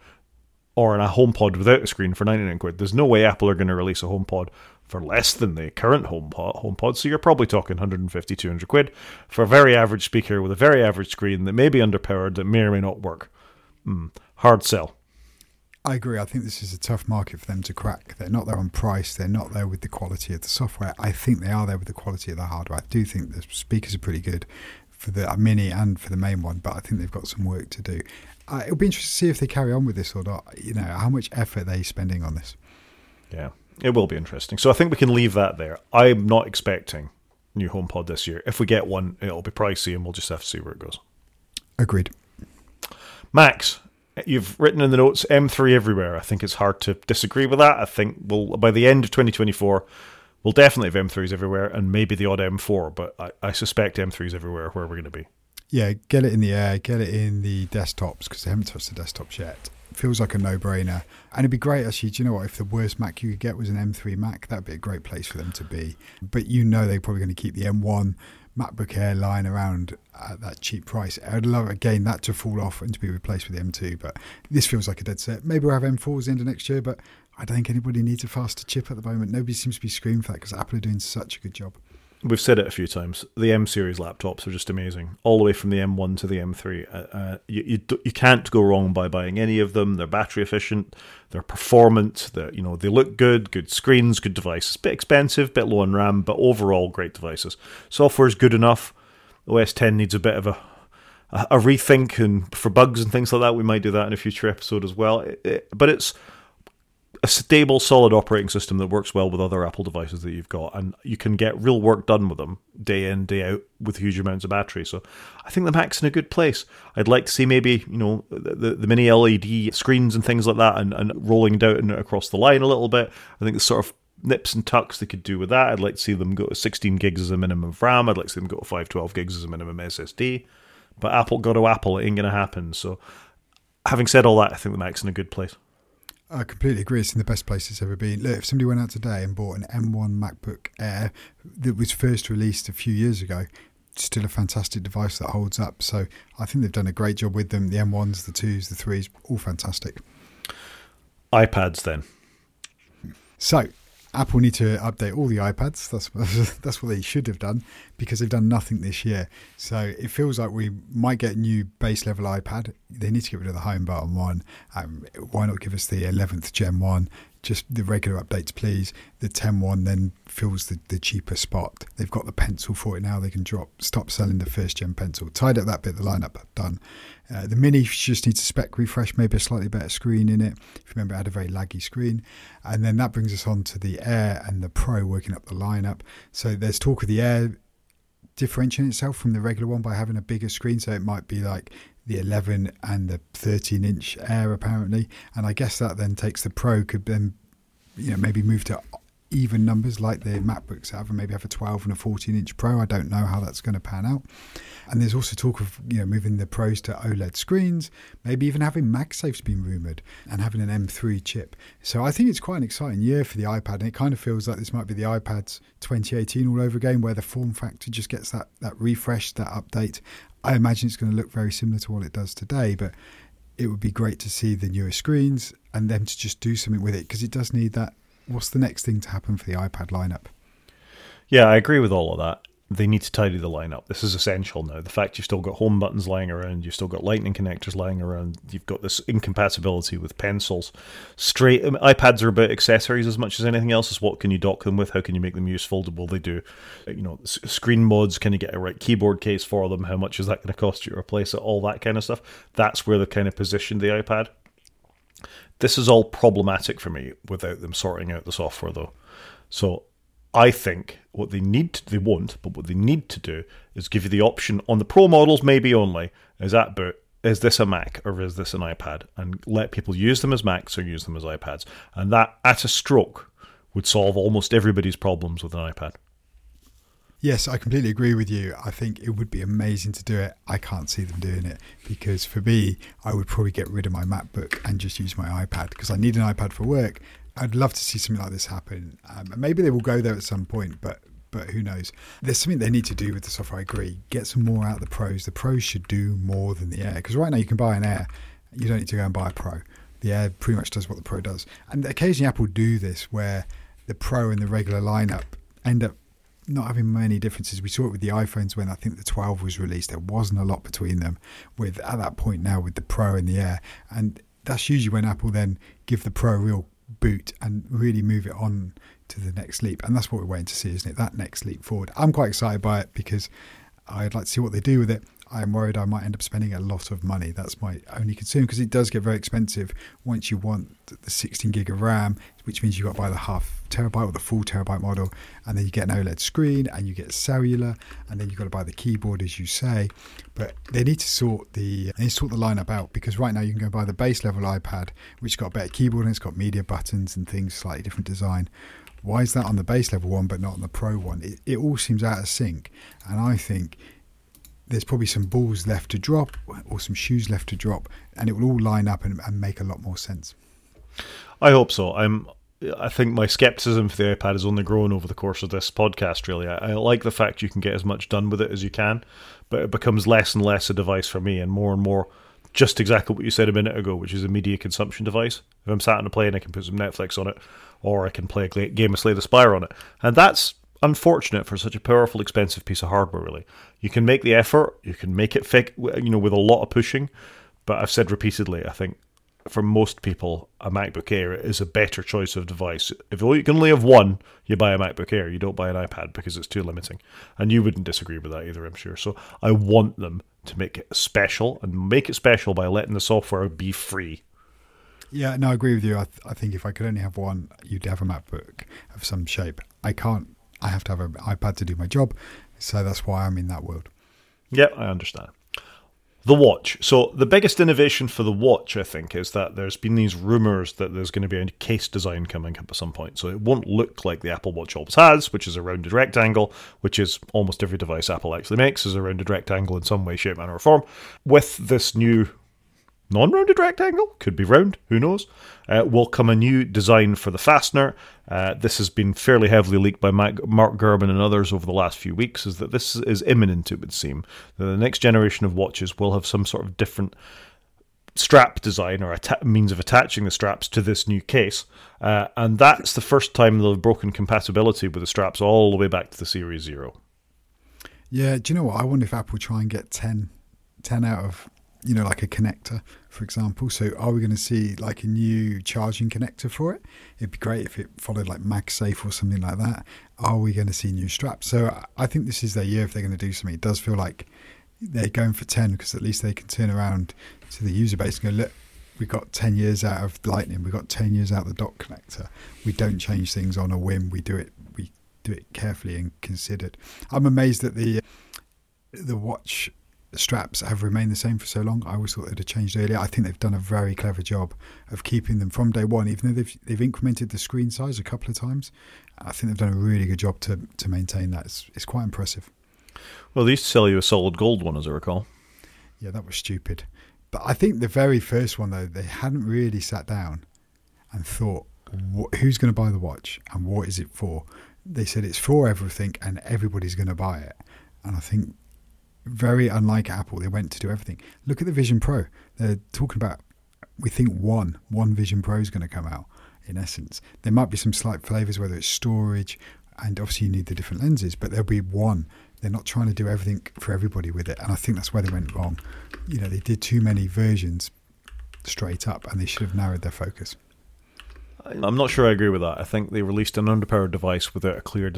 or a HomePod without a screen for 99 quid. There's no way Apple are going to release a HomePod for less than the current HomePod. HomePod. So you're probably talking 150, 200 quid for a very average speaker with a very average screen that may be underpowered, that may or may not work. Mm, hard sell. I agree. I think this is a tough market for them to crack. They're not there on price. They're not there with the quality of the software. I think they are there with the quality of the hardware. I do think the speakers are pretty good for the mini and for the main one, but I think they've got some work to do. Uh, it'll be interesting to see if they carry on with this or not. You know, how much effort they're spending on this? Yeah, it will be interesting. So I think we can leave that there. I'm not expecting new HomePod this year. If we get one, it'll be pricey, and we'll just have to see where it goes. Agreed. Max, You've written in the notes M3 everywhere. I think it's hard to disagree with that. I think we'll by the end of 2024, we'll definitely have M3s everywhere, and maybe the odd M4. But I, I suspect M3s everywhere where we're going to be. Yeah, get it in the air, get it in the desktops because they haven't touched the desktops yet. feels like a no-brainer, and it'd be great actually. Do you know what? If the worst Mac you could get was an M3 Mac, that'd be a great place for them to be. But you know they're probably going to keep the M1 MacBook Air lying around at that cheap price. I'd love again that to fall off and to be replaced with the M2, but this feels like a dead set. Maybe we'll have M4s into next year, but I don't think anybody needs a faster chip at the moment. Nobody seems to be screaming for that because Apple are doing such a good job. We've said it a few times. The M series laptops are just amazing, all the way from the M1 to the M3. Uh, uh, you, you you can't go wrong by buying any of them. They're battery efficient, they're performant, they you know they look good, good screens, good devices. Bit expensive, bit low on RAM, but overall great devices. Software is good enough. OS 10 needs a bit of a a rethink, and for bugs and things like that, we might do that in a future episode as well. It, it, but it's a stable, solid operating system that works well with other Apple devices that you've got, and you can get real work done with them day in, day out with huge amounts of battery. So I think the Mac's in a good place. I'd like to see maybe, you know, the, the mini LED screens and things like that and, and rolling down across the line a little bit. I think the sort of nips and tucks they could do with that. I'd like to see them go to 16 gigs as a minimum of RAM. I'd like to see them go to 512 gigs as a minimum SSD. But Apple got to Apple, it ain't to happen. So having said all that, I think the Mac's in a good place. I completely agree. It's in the best place it's ever been. Look, if somebody went out today and bought an M1 MacBook Air that was first released a few years ago, still a fantastic device that holds up. So I think they've done a great job with them. The M1s, the 2s, the 3s, all fantastic. iPads then. So Apple need to update all the iPads. That's (laughs) that's what they should have done because they've done nothing this year. So it feels like we might get a new base level iPad. They need to get rid of the home button one. Um, why not give us the 11th Gen one? Just the regular updates, please. The 10 one then fills the, the cheaper spot. They've got the pencil for it now. They can drop stop selling the first gen pencil. Tied up that bit the lineup, done. Uh, the Mini just needs a spec refresh, maybe a slightly better screen in it. If you remember, it had a very laggy screen. And then that brings us on to the Air and the Pro working up the lineup. So there's talk of the Air differentiating itself from the regular one by having a bigger screen. So it might be like the 11 and the 13 inch Air apparently. And I guess that then takes the Pro could then you know maybe move to even numbers like the MacBooks have, and maybe have a 12 and a 14 inch Pro. I don't know how that's going to pan out. And there's also talk of you know moving the Pros to OLED screens, maybe even having MagSafe's been rumored, and having an M3 chip. So I think it's quite an exciting year for the iPad, and it kind of feels like this might be the iPad's 2018 all over again, where the form factor just gets that that refresh, that update. I imagine it's going to look very similar to what it does today, but it would be great to see the newer screens and them to just do something with it because it does need that what's the next thing to happen for the iPad lineup? Yeah, I agree with all of that. They need to tidy the lineup. This is essential now. The fact you've still got home buttons lying around, you've still got lightning connectors lying around, you've got this incompatibility with pencils. Straight I mean, iPads are about accessories as much as anything else. Is what can you dock them with? How can you make them use foldable? They do, uh, you know, screen mods. Can you get a right keyboard case for them? How much is that going to cost you to replace it? All that kind of stuff. That's where they kind of positioned the iPad. This is all problematic for me without them sorting out the software, though. So I think what they need, to, they won't, but what they need to do is give you the option on the Pro models, maybe only, is that boot. Is this a Mac or is this an iPad? And let people use them as Macs or use them as iPads. And that, at a stroke, would solve almost everybody's problems with an iPad. Yes, I completely agree with you. I think it would be amazing to do it. I can't see them doing it because for me, I would probably get rid of my MacBook and just use my iPad because I need an iPad for work. I'd love to see something like this happen. Um, maybe they will go there at some point, but but who knows? There's something they need to do with the software. I agree. Get some more out of the pros. The pros should do more than the Air because right now you can buy an Air, you don't need to go and buy a Pro. The Air pretty much does what the Pro does, and occasionally Apple do this where the Pro and the regular lineup end up not having many differences. We saw it with the iPhones when I think the 12 was released. There wasn't a lot between them. With at that point now with the Pro and the Air, and that's usually when Apple then give the Pro a real boot and really move it on to the next leap. And that's what we're waiting to see, isn't it? That next leap forward. I'm quite excited by it because I'd like to see what they do with it. I'm worried I might end up spending a lot of money. That's my only concern because it does get very expensive once you want the 16 gig of RAM, which means you've got to buy the half terabyte or the full terabyte model, and then you get an OLED screen and you get cellular, and then you've got to buy the keyboard, as you say. But they need to sort the they sort the lineup out because right now you can go buy the base level iPad, which got a better keyboard and it's got media buttons and things, slightly different design. Why is that on the base level one but not on the pro one? It, it all seems out of sync, and I think there's probably some balls left to drop or some shoes left to drop, and it will all line up and, and make a lot more sense. I hope so. I'm. I think my skepticism for the iPad has only grown over the course of this podcast. Really, I, I, like the fact you can get as much done with it as you can, but it becomes less and less a device for me, and more and more just exactly what you said a minute ago, which is a media consumption device. If I'm sat on a plane, I can put some Netflix on it, or I can play a game of Slay the Spire on it, and that's unfortunate for such a powerful, expensive piece of hardware. Really, you can make the effort, you can make it fit, you know, with a lot of pushing. But I've said repeatedly, I think for most people, a MacBook Air is a better choice of device. If you can only have one, you buy a MacBook Air. You don't buy an iPad because it's too limiting. And you wouldn't disagree with that either, I'm sure. So I want them to make it special and make it special by letting the software be free. Yeah, no, I agree with you. I, th- I think if I could only have one, you'd have a MacBook of some shape. I can't I have to have an iPad to do my job. So that's why I'm in that world. Yeah, I understand. The watch. So the biggest innovation for the watch, I think, is that there's been these rumors that there's going to be a case design coming up at some point. So it won't look like the Apple Watch always has, which is a rounded rectangle, which is almost every device Apple actually makes is a rounded rectangle in some way, shape, manner, or form. With this new non rounded rectangle, could be round, who knows, uh, will come a new design for the fastener. Uh, this has been fairly heavily leaked by Mark Gurman and others over the last few weeks, is that this is imminent, it would seem. That the next generation of watches will have some sort of different strap design or means of attaching the straps to this new case. Uh, and that's the first time they'll have broken compatibility with the straps all the way back to the Series Zero. Yeah, do you know what? I wonder if Apple try and get 10, 10 out of, you know, like a connector, for example. So are we going to see like a new charging connector for it? It'd be great if it followed like MagSafe or something like that. Are we going to see new straps? So I think this is their year if they're going to do something. It does feel like they're going for 10 because at least they can turn around to the user base and go, look, we got 10 years out of Lightning, we got 10 years out of the dock connector. We don't change things on a whim. We do it we do it carefully and considered. I'm amazed that the the watch straps have remained the same for so long. I always thought they'd have changed earlier. I think they've done a very clever job of keeping them from day one, even though they've they've incremented the screen size a couple of times. I think they've done a really good job to to maintain that. It's, it's quite impressive. Well, they used to sell you a solid gold one, as I recall. Yeah, that was stupid. But I think the very first one though, they hadn't really sat down and thought, who's going to buy the watch and what is it for? they said it's for everything and everybody's going to buy it. And I think very unlike Apple, they went to do everything. Look at the Vision Pro. They're talking about we think one one Vision Pro is going to come out. In essence, there might be some slight flavors, whether it's storage, and obviously you need the different lenses, but there'll be one. They're not trying to do everything for everybody with it, and I think that's where they went wrong. You know, they did too many versions straight up, and they should have narrowed their focus. I'm not sure I agree with that. I think they released an underpowered device without a clear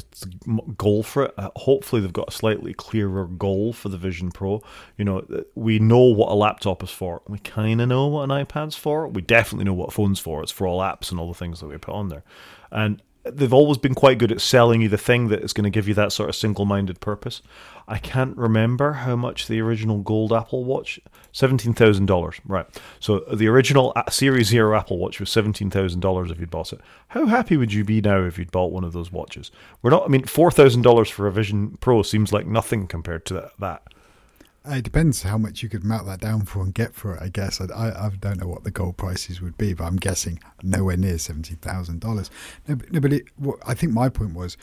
goal for it. Uh, hopefully, they've got a slightly clearer goal for the Vision Pro. You know, uh, we know what a laptop is for. We kind of know what an iPad's for. We definitely know what phone's for. It's for all apps and all the things that we put on there. And they've always been quite good at selling you the thing that is going to give you that sort of single-minded purpose. I can't remember how much the original gold Apple Watch seventeen thousand dollars. Right. So the original uh, Series Zero Apple Watch was seventeen thousand dollars if you'd bought it. How happy would you be now if you'd bought one of those watches? We're not. I mean, four thousand dollars for a Vision Pro seems like nothing compared to that. It depends how much you could melt that down for and get for it. I guess I, I, I don't know what the gold prices would be, but I'm guessing nowhere near seventeen thousand dollars. No, no, but it, what, I think my point was,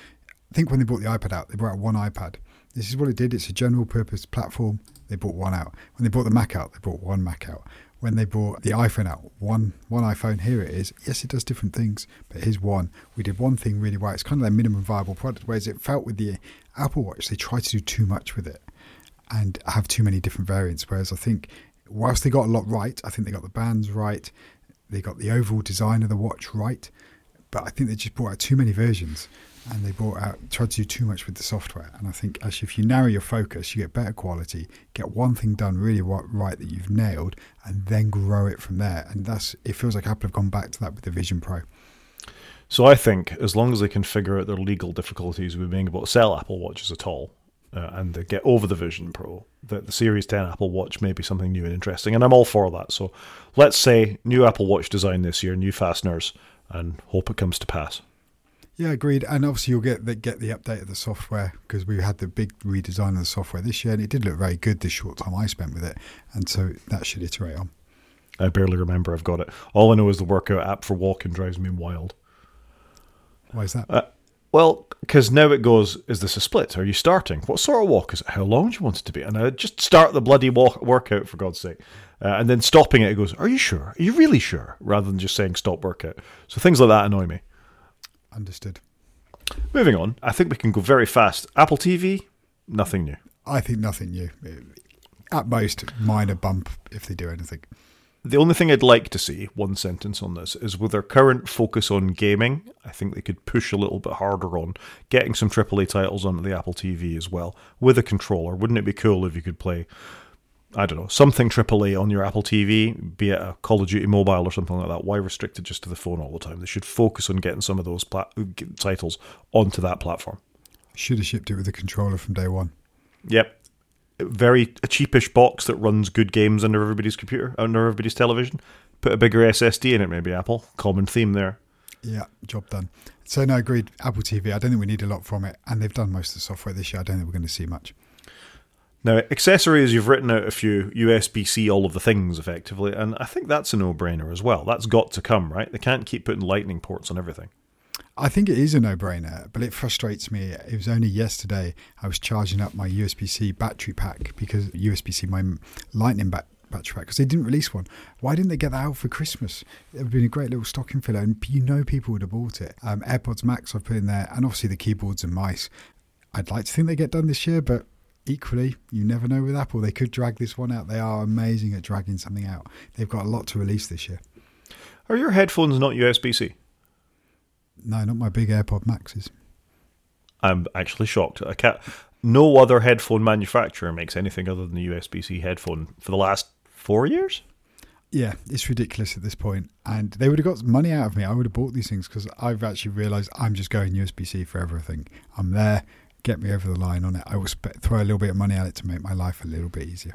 I think when they brought the iPad out, they brought out one iPad this is what it did. It's a general purpose platform. They brought one out. When they brought the Mac out, they brought one Mac out. When they brought the iPhone out, one one iPhone. Here it is. Yes, it does different things, but here's one. We did one thing really well. It's kind of their minimum viable product. Whereas it felt with the Apple Watch, they tried to do too much with it and have too many different variants. Whereas I think, whilst they got a lot right, I think they got the bands right, they got the overall design of the watch right, but I think they just brought out too many versions and they brought out tried to do too much with the software. And I think actually, if you narrow your focus, you get better quality, get one thing done really right that you've nailed, and then grow it from there. And that's it feels like Apple have gone back to that with the Vision Pro. So I think as long as they can figure out their legal difficulties with being able to sell Apple Watches at all. Uh, and they get over the Vision Pro, that the Series 10 Apple Watch may be something new and interesting, and I'm all for that. So let's say new Apple Watch design this year, new fasteners, and hope it comes to pass. Yeah, agreed. And obviously, you'll get the, get the update of the software because we had the big redesign of the software this year, and it did look very good this short time I spent with it. And so that should iterate on. I barely remember I've got it. All I know is the workout app for walking drives me wild. Why is that? Uh, well, because now it goes, is this a split? Are you starting? What sort of walk is it? How long do you want it to be? And I just start the bloody walk, workout, for God's sake. Uh, and then stopping it, it goes, are you sure? Are you really sure? Rather than just saying stop workout. So things like that annoy me. Understood. Moving on, I think we can go very fast. Apple TV, nothing new. I think nothing new. At most, minor bump if they do anything. The only thing I'd like to see, one sentence on this, is with their current focus on gaming, I think they could push a little bit harder on getting some AAA titles onto the Apple TV as well with a controller. Wouldn't it be cool if you could play I don't know, something AAA on your Apple TV, be it a Call of Duty Mobile or something like that. Why restrict it just to the phone all the time? They should focus on getting some of those plat- titles onto that platform. Should have shipped it with a controller from day one. Yep. Very a cheapish box that runs good games under everybody's computer, under everybody's television. Put a bigger SSD in it, maybe Apple. Common theme there. Yeah, job done. So no, agreed. Apple TV. I don't think we need a lot from it, and they've done most of the software this year. I don't think we're going to see much. Now, accessories, you've written out a few USB C, all of the things effectively, and I think that's a no brainer as well. That's got to come, right? They can't keep putting lightning ports on everything. I think it is a no brainer, but it frustrates me. It was only yesterday I was charging up my USB C battery pack because USB C, my lightning battery pack because they didn't release one. Why didn't they get that out for Christmas? It would have been a great little stocking filler, and you know people would have bought it. Um, AirPods Max I've put in there, and obviously the keyboards and mice. I'd like to think they get done this year, but equally, you never know with Apple. They could drag this one out. They are amazing at dragging something out. They've got a lot to release this year. Are your headphones not USB C? No, not my big AirPod Maxes. I'm actually shocked. I can't. No other headphone manufacturer makes anything other than the USB C headphone for the last four years. Yeah, it's ridiculous at this point. And they would have got money out of me. I would have bought these things because I've actually realised I'm just going USB C for everything. I'm there get me over the line on it. I will sp- throw a little bit of money at it to make my life a little bit easier.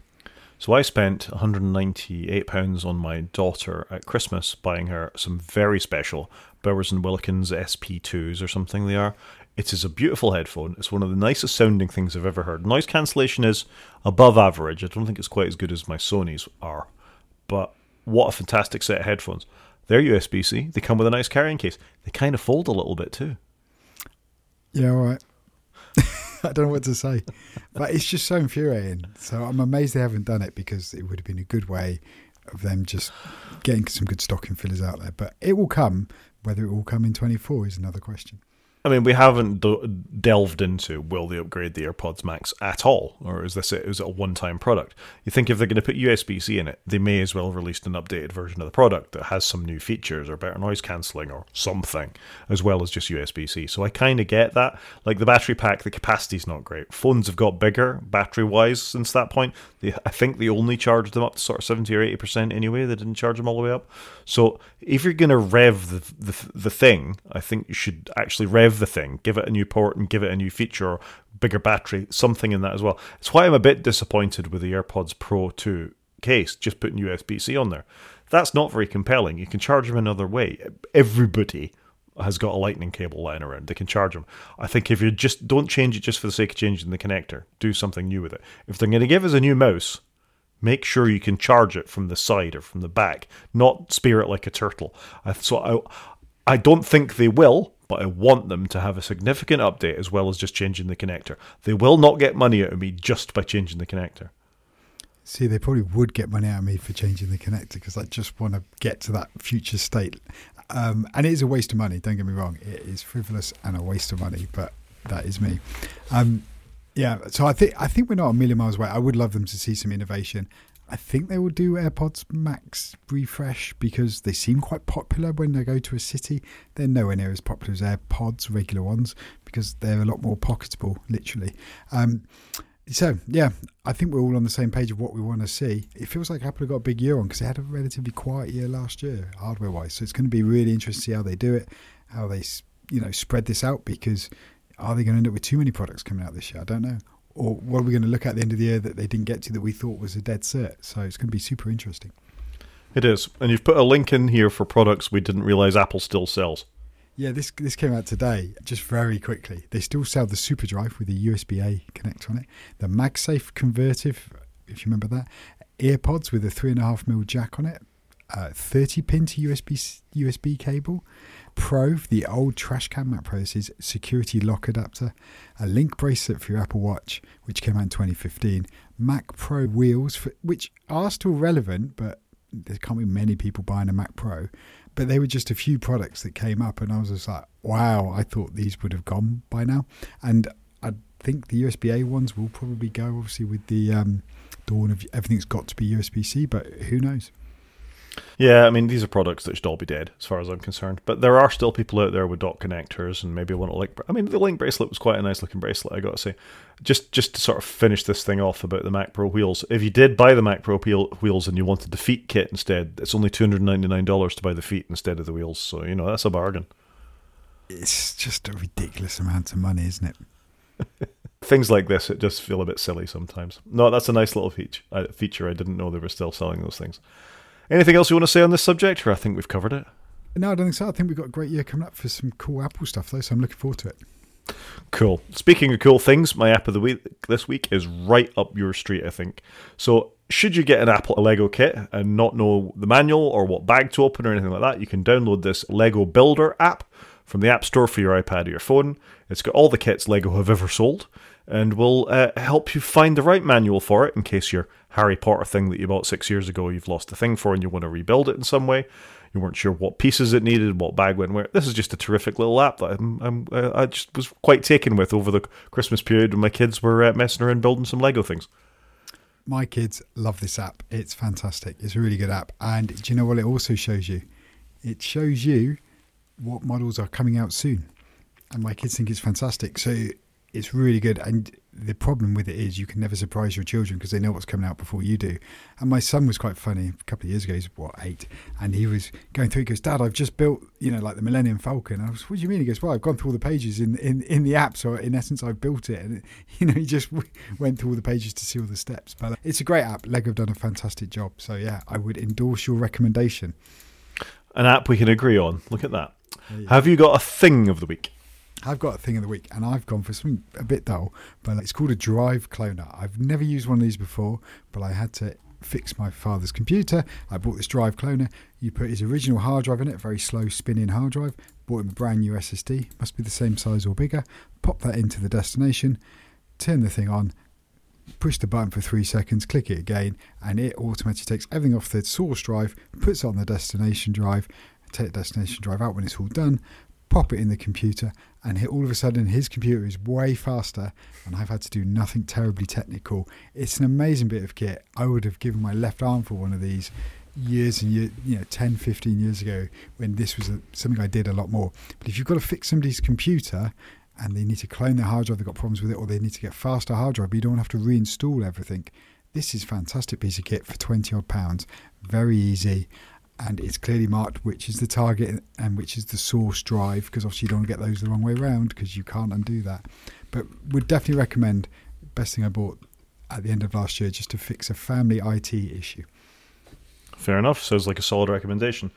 So I spent 198 pounds on my daughter at Christmas buying her some very special Bowers and Wilkins SP2s or something they are. It is a beautiful headphone. It's one of the nicest sounding things I've ever heard. Noise cancellation is above average. I don't think it's quite as good as my Sony's are, but what a fantastic set of headphones. They're USB C. They come with a nice carrying case. They kind of fold a little bit too. Yeah, all right. (laughs) I don't know what to say, but it's just so infuriating. So I'm amazed they haven't done it because it would have been a good way of them just getting some good stocking fillers out there. But it will come. Whether it will come in 24 is another question. I mean, we haven't delved into will they upgrade the AirPods Max at all, or is this a, is it a one time product? You think if they're going to put USB C in it, they may as well release an updated version of the product that has some new features or better noise cancelling or something, as well as just USB C. So I kind of get that. Like the battery pack, the capacity's not great. Phones have got bigger battery wise since that point. They, I think they only charged them up to sort of 70 or 80% anyway. They didn't charge them all the way up. So if you're going to rev the, the, the thing, I think you should actually rev the thing, give it a new port and give it a new feature or bigger battery, something in that as well. It's why I'm a bit disappointed with the AirPods Pro 2 case, just putting USB C on there. That's not very compelling. You can charge them another way. Everybody has got a lightning cable lying around. They can charge them. I think if you just don't change it just for the sake of changing the connector, do something new with it. If they're going to give us a new mouse, make sure you can charge it from the side or from the back, not spear it like a turtle. So I, I don't think they will, but I want them to have a significant update as well as just changing the connector. They will not get money out of me just by changing the connector. See, they probably would get money out of me for changing the connector because I just want to get to that future state. Um, and it is a waste of money, don't get me wrong. It is frivolous and a waste of money, but that is me. Um, yeah, so I think I think we're not a million miles away. I would love them to see some innovation. I think they will do AirPods Max refresh because they seem quite popular when they go to a city. They're nowhere near as popular as AirPods, regular ones, because they're a lot more pocketable, literally. Um, so, yeah, I think we're all on the same page of what we want to see. It feels like Apple have got a big year on because they had a relatively quiet year last year, hardware wise. So it's going to be really interesting to see how they do it, how they, you know, spread this out because are they going to end up with too many products coming out this year? I don't know or what are we going to look at, at the end of the year that they didn't get to that we thought was a dead cert? So it's going to be super interesting. It is, and you've put a link in here for products we didn't realize Apple still sells. Yeah, this this came out today. Just very quickly, they still sell the Super Drive with the USB A connector on it, the MagSafe convertive, if you remember that, EarPods with a three and a half mil jack on it, uh, 30 pin to USB USB cable, Pro, the old trash can Mac Pro. This security lock adapter, a link bracelet for your Apple Watch, which came out in 2015. Mac Pro wheels, for, which are still relevant, but there can't be many people buying a Mac Pro. But they were just a few products that came up, and I was just like, wow, I thought these would have gone by now. And I think the USB A ones will probably go, obviously, with the um, dawn of everything's got to be USB C, but who knows? Yeah, I mean these are products that should all be dead, as far as I'm concerned. But there are still people out there with dock connectors, and maybe want to link. I mean, the link bracelet was quite a nice looking bracelet. I got to say. Just just to sort of finish this thing off about the Mac Pro wheels. If you did buy the Mac Pro wheels and you wanted the feet kit instead, it's only two hundred ninety nine dollars to buy the feet instead of the wheels. So you know that's a bargain. It's just a ridiculous amount of money, isn't it? (laughs) Things like this, it just feel a bit silly sometimes. No, that's a nice little feature. Uh, feature I didn't know they were still selling those things. Anything else you want to say on this subject, or I think we've covered it? No, I don't think so. I think we've got a great year coming up for some cool Apple stuff, though, so I'm looking forward to it. Cool. Speaking of cool things, my app of the week this week is right up your street, I think. So, should you get an Apple Lego kit and not know the manual or what bag to open or anything like that, you can download this Lego Builder app from the App Store for your iPad or your phone. It's got all the kits Lego have ever sold and will uh, help you find the right manual for it in case your Harry Potter thing that you bought six years ago you've lost the thing for and you want to rebuild it in some way. You weren't sure what pieces it needed, what bag went where. This is just a terrific little app that I'm, I'm, I just was quite taken with over the Christmas period when my kids were uh, messing around building some Lego things. My kids love this app. It's fantastic. It's a really good app. And do you know what it also shows you? It shows you what models are coming out soon. And my kids think it's fantastic. So it's really good. And the problem with it is you can never surprise your children because they know what's coming out before you do. And my son was quite funny a couple of years ago. He's what eight, and he was going through. He goes, "Dad, I've just built, you know, like the Millennium Falcon." I was, "What do you mean?" He goes, "Well, I've gone through all the pages in in, in the app, so in essence, I've built it." And (laughs) you know, he just went through all the pages to see all the steps. But uh, it's a great app. Lego have done a fantastic job. So yeah, I would endorse your recommendation. An app we can agree on. Look at that. Have you got a thing of the week? I've got a thing of the week, and I've gone for something a bit dull, but it's called a Drive Cloner. I've never used one of these before, but I had to fix my father's computer. I bought this Drive Cloner. You put his original hard drive in it, very slow spinning hard drive. Bought him a brand new SSD, must be the same size or bigger. Pop that into the destination, turn the thing on, push the button for three seconds, click it again, and it automatically takes everything off the source drive, puts it on the destination drive, take the destination drive out when it's all done, pop it in the computer, and hit all of a sudden his computer is way faster, and I've had to do nothing terribly technical. It's an amazing bit of kit. I would have given my left arm for one of these years and you know, 10, 15 years ago when this was a, something I did a lot more. But if you've got to fix somebody's computer and they need to clone their hard drive, they've got problems with it, or they need to get faster hard drive, but you don't have to reinstall everything. This is fantastic piece of kit for 20 odd pounds. Very easy and it's clearly marked which is the target and which is the source drive because obviously you don't want to get those the wrong way around because you can't undo that. But would definitely recommend best thing I bought at the end of last year just to fix a family IT issue. Fair enough. Sounds like a solid recommendation.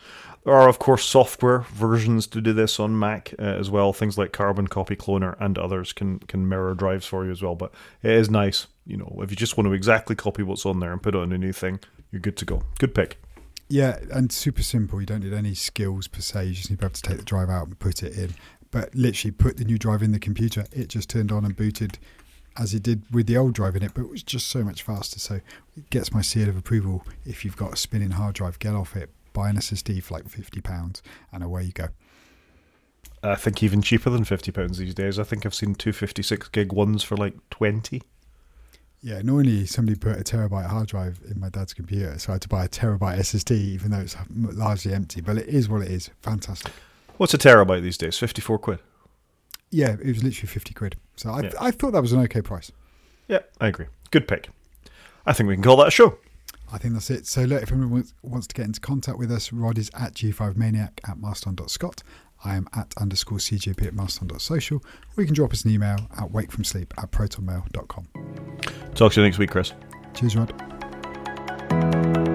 There are, of course, software versions to do this on Mac uh, as well. Things like Carbon Copy Cloner and others can can mirror drives for you as well. But it is nice, you know, if you just want to exactly copy what's on there and put it on a new thing, you're good to go. Good pick. Yeah, and super simple. You don't need any skills per se. You just need to be able to take the drive out and put it in. But literally, put the new drive in the computer. It just turned on and booted as it did with the old drive in it, but it was just so much faster. So it gets my seal of approval. If you've got a spinning hard drive, get off it, buy an SSD for like fifty pounds, and away you go. I think even cheaper than fifty pounds these days. I think I've seen two fifty six gig ones for like twenty. Yeah, normally somebody put a terabyte hard drive in my dad's computer, so I had to buy a terabyte SSD, even though it's largely empty. But it is what it is. Fantastic. What's a terabyte these days? Fifty-four quid. Yeah, it was literally fifty quid. So I, yeah. I thought that was an okay price. Yeah, I agree. Good pick. I think we can call that a show. I think that's it. So look, if anyone wants to get into contact with us, Rod is at g5maniac at mastodon.scot. I am at underscore CGP at milestone.social, or you can drop us an email at wakefromsleep at protonmail.com. Talk to you next week, Chris. Cheers, Rod.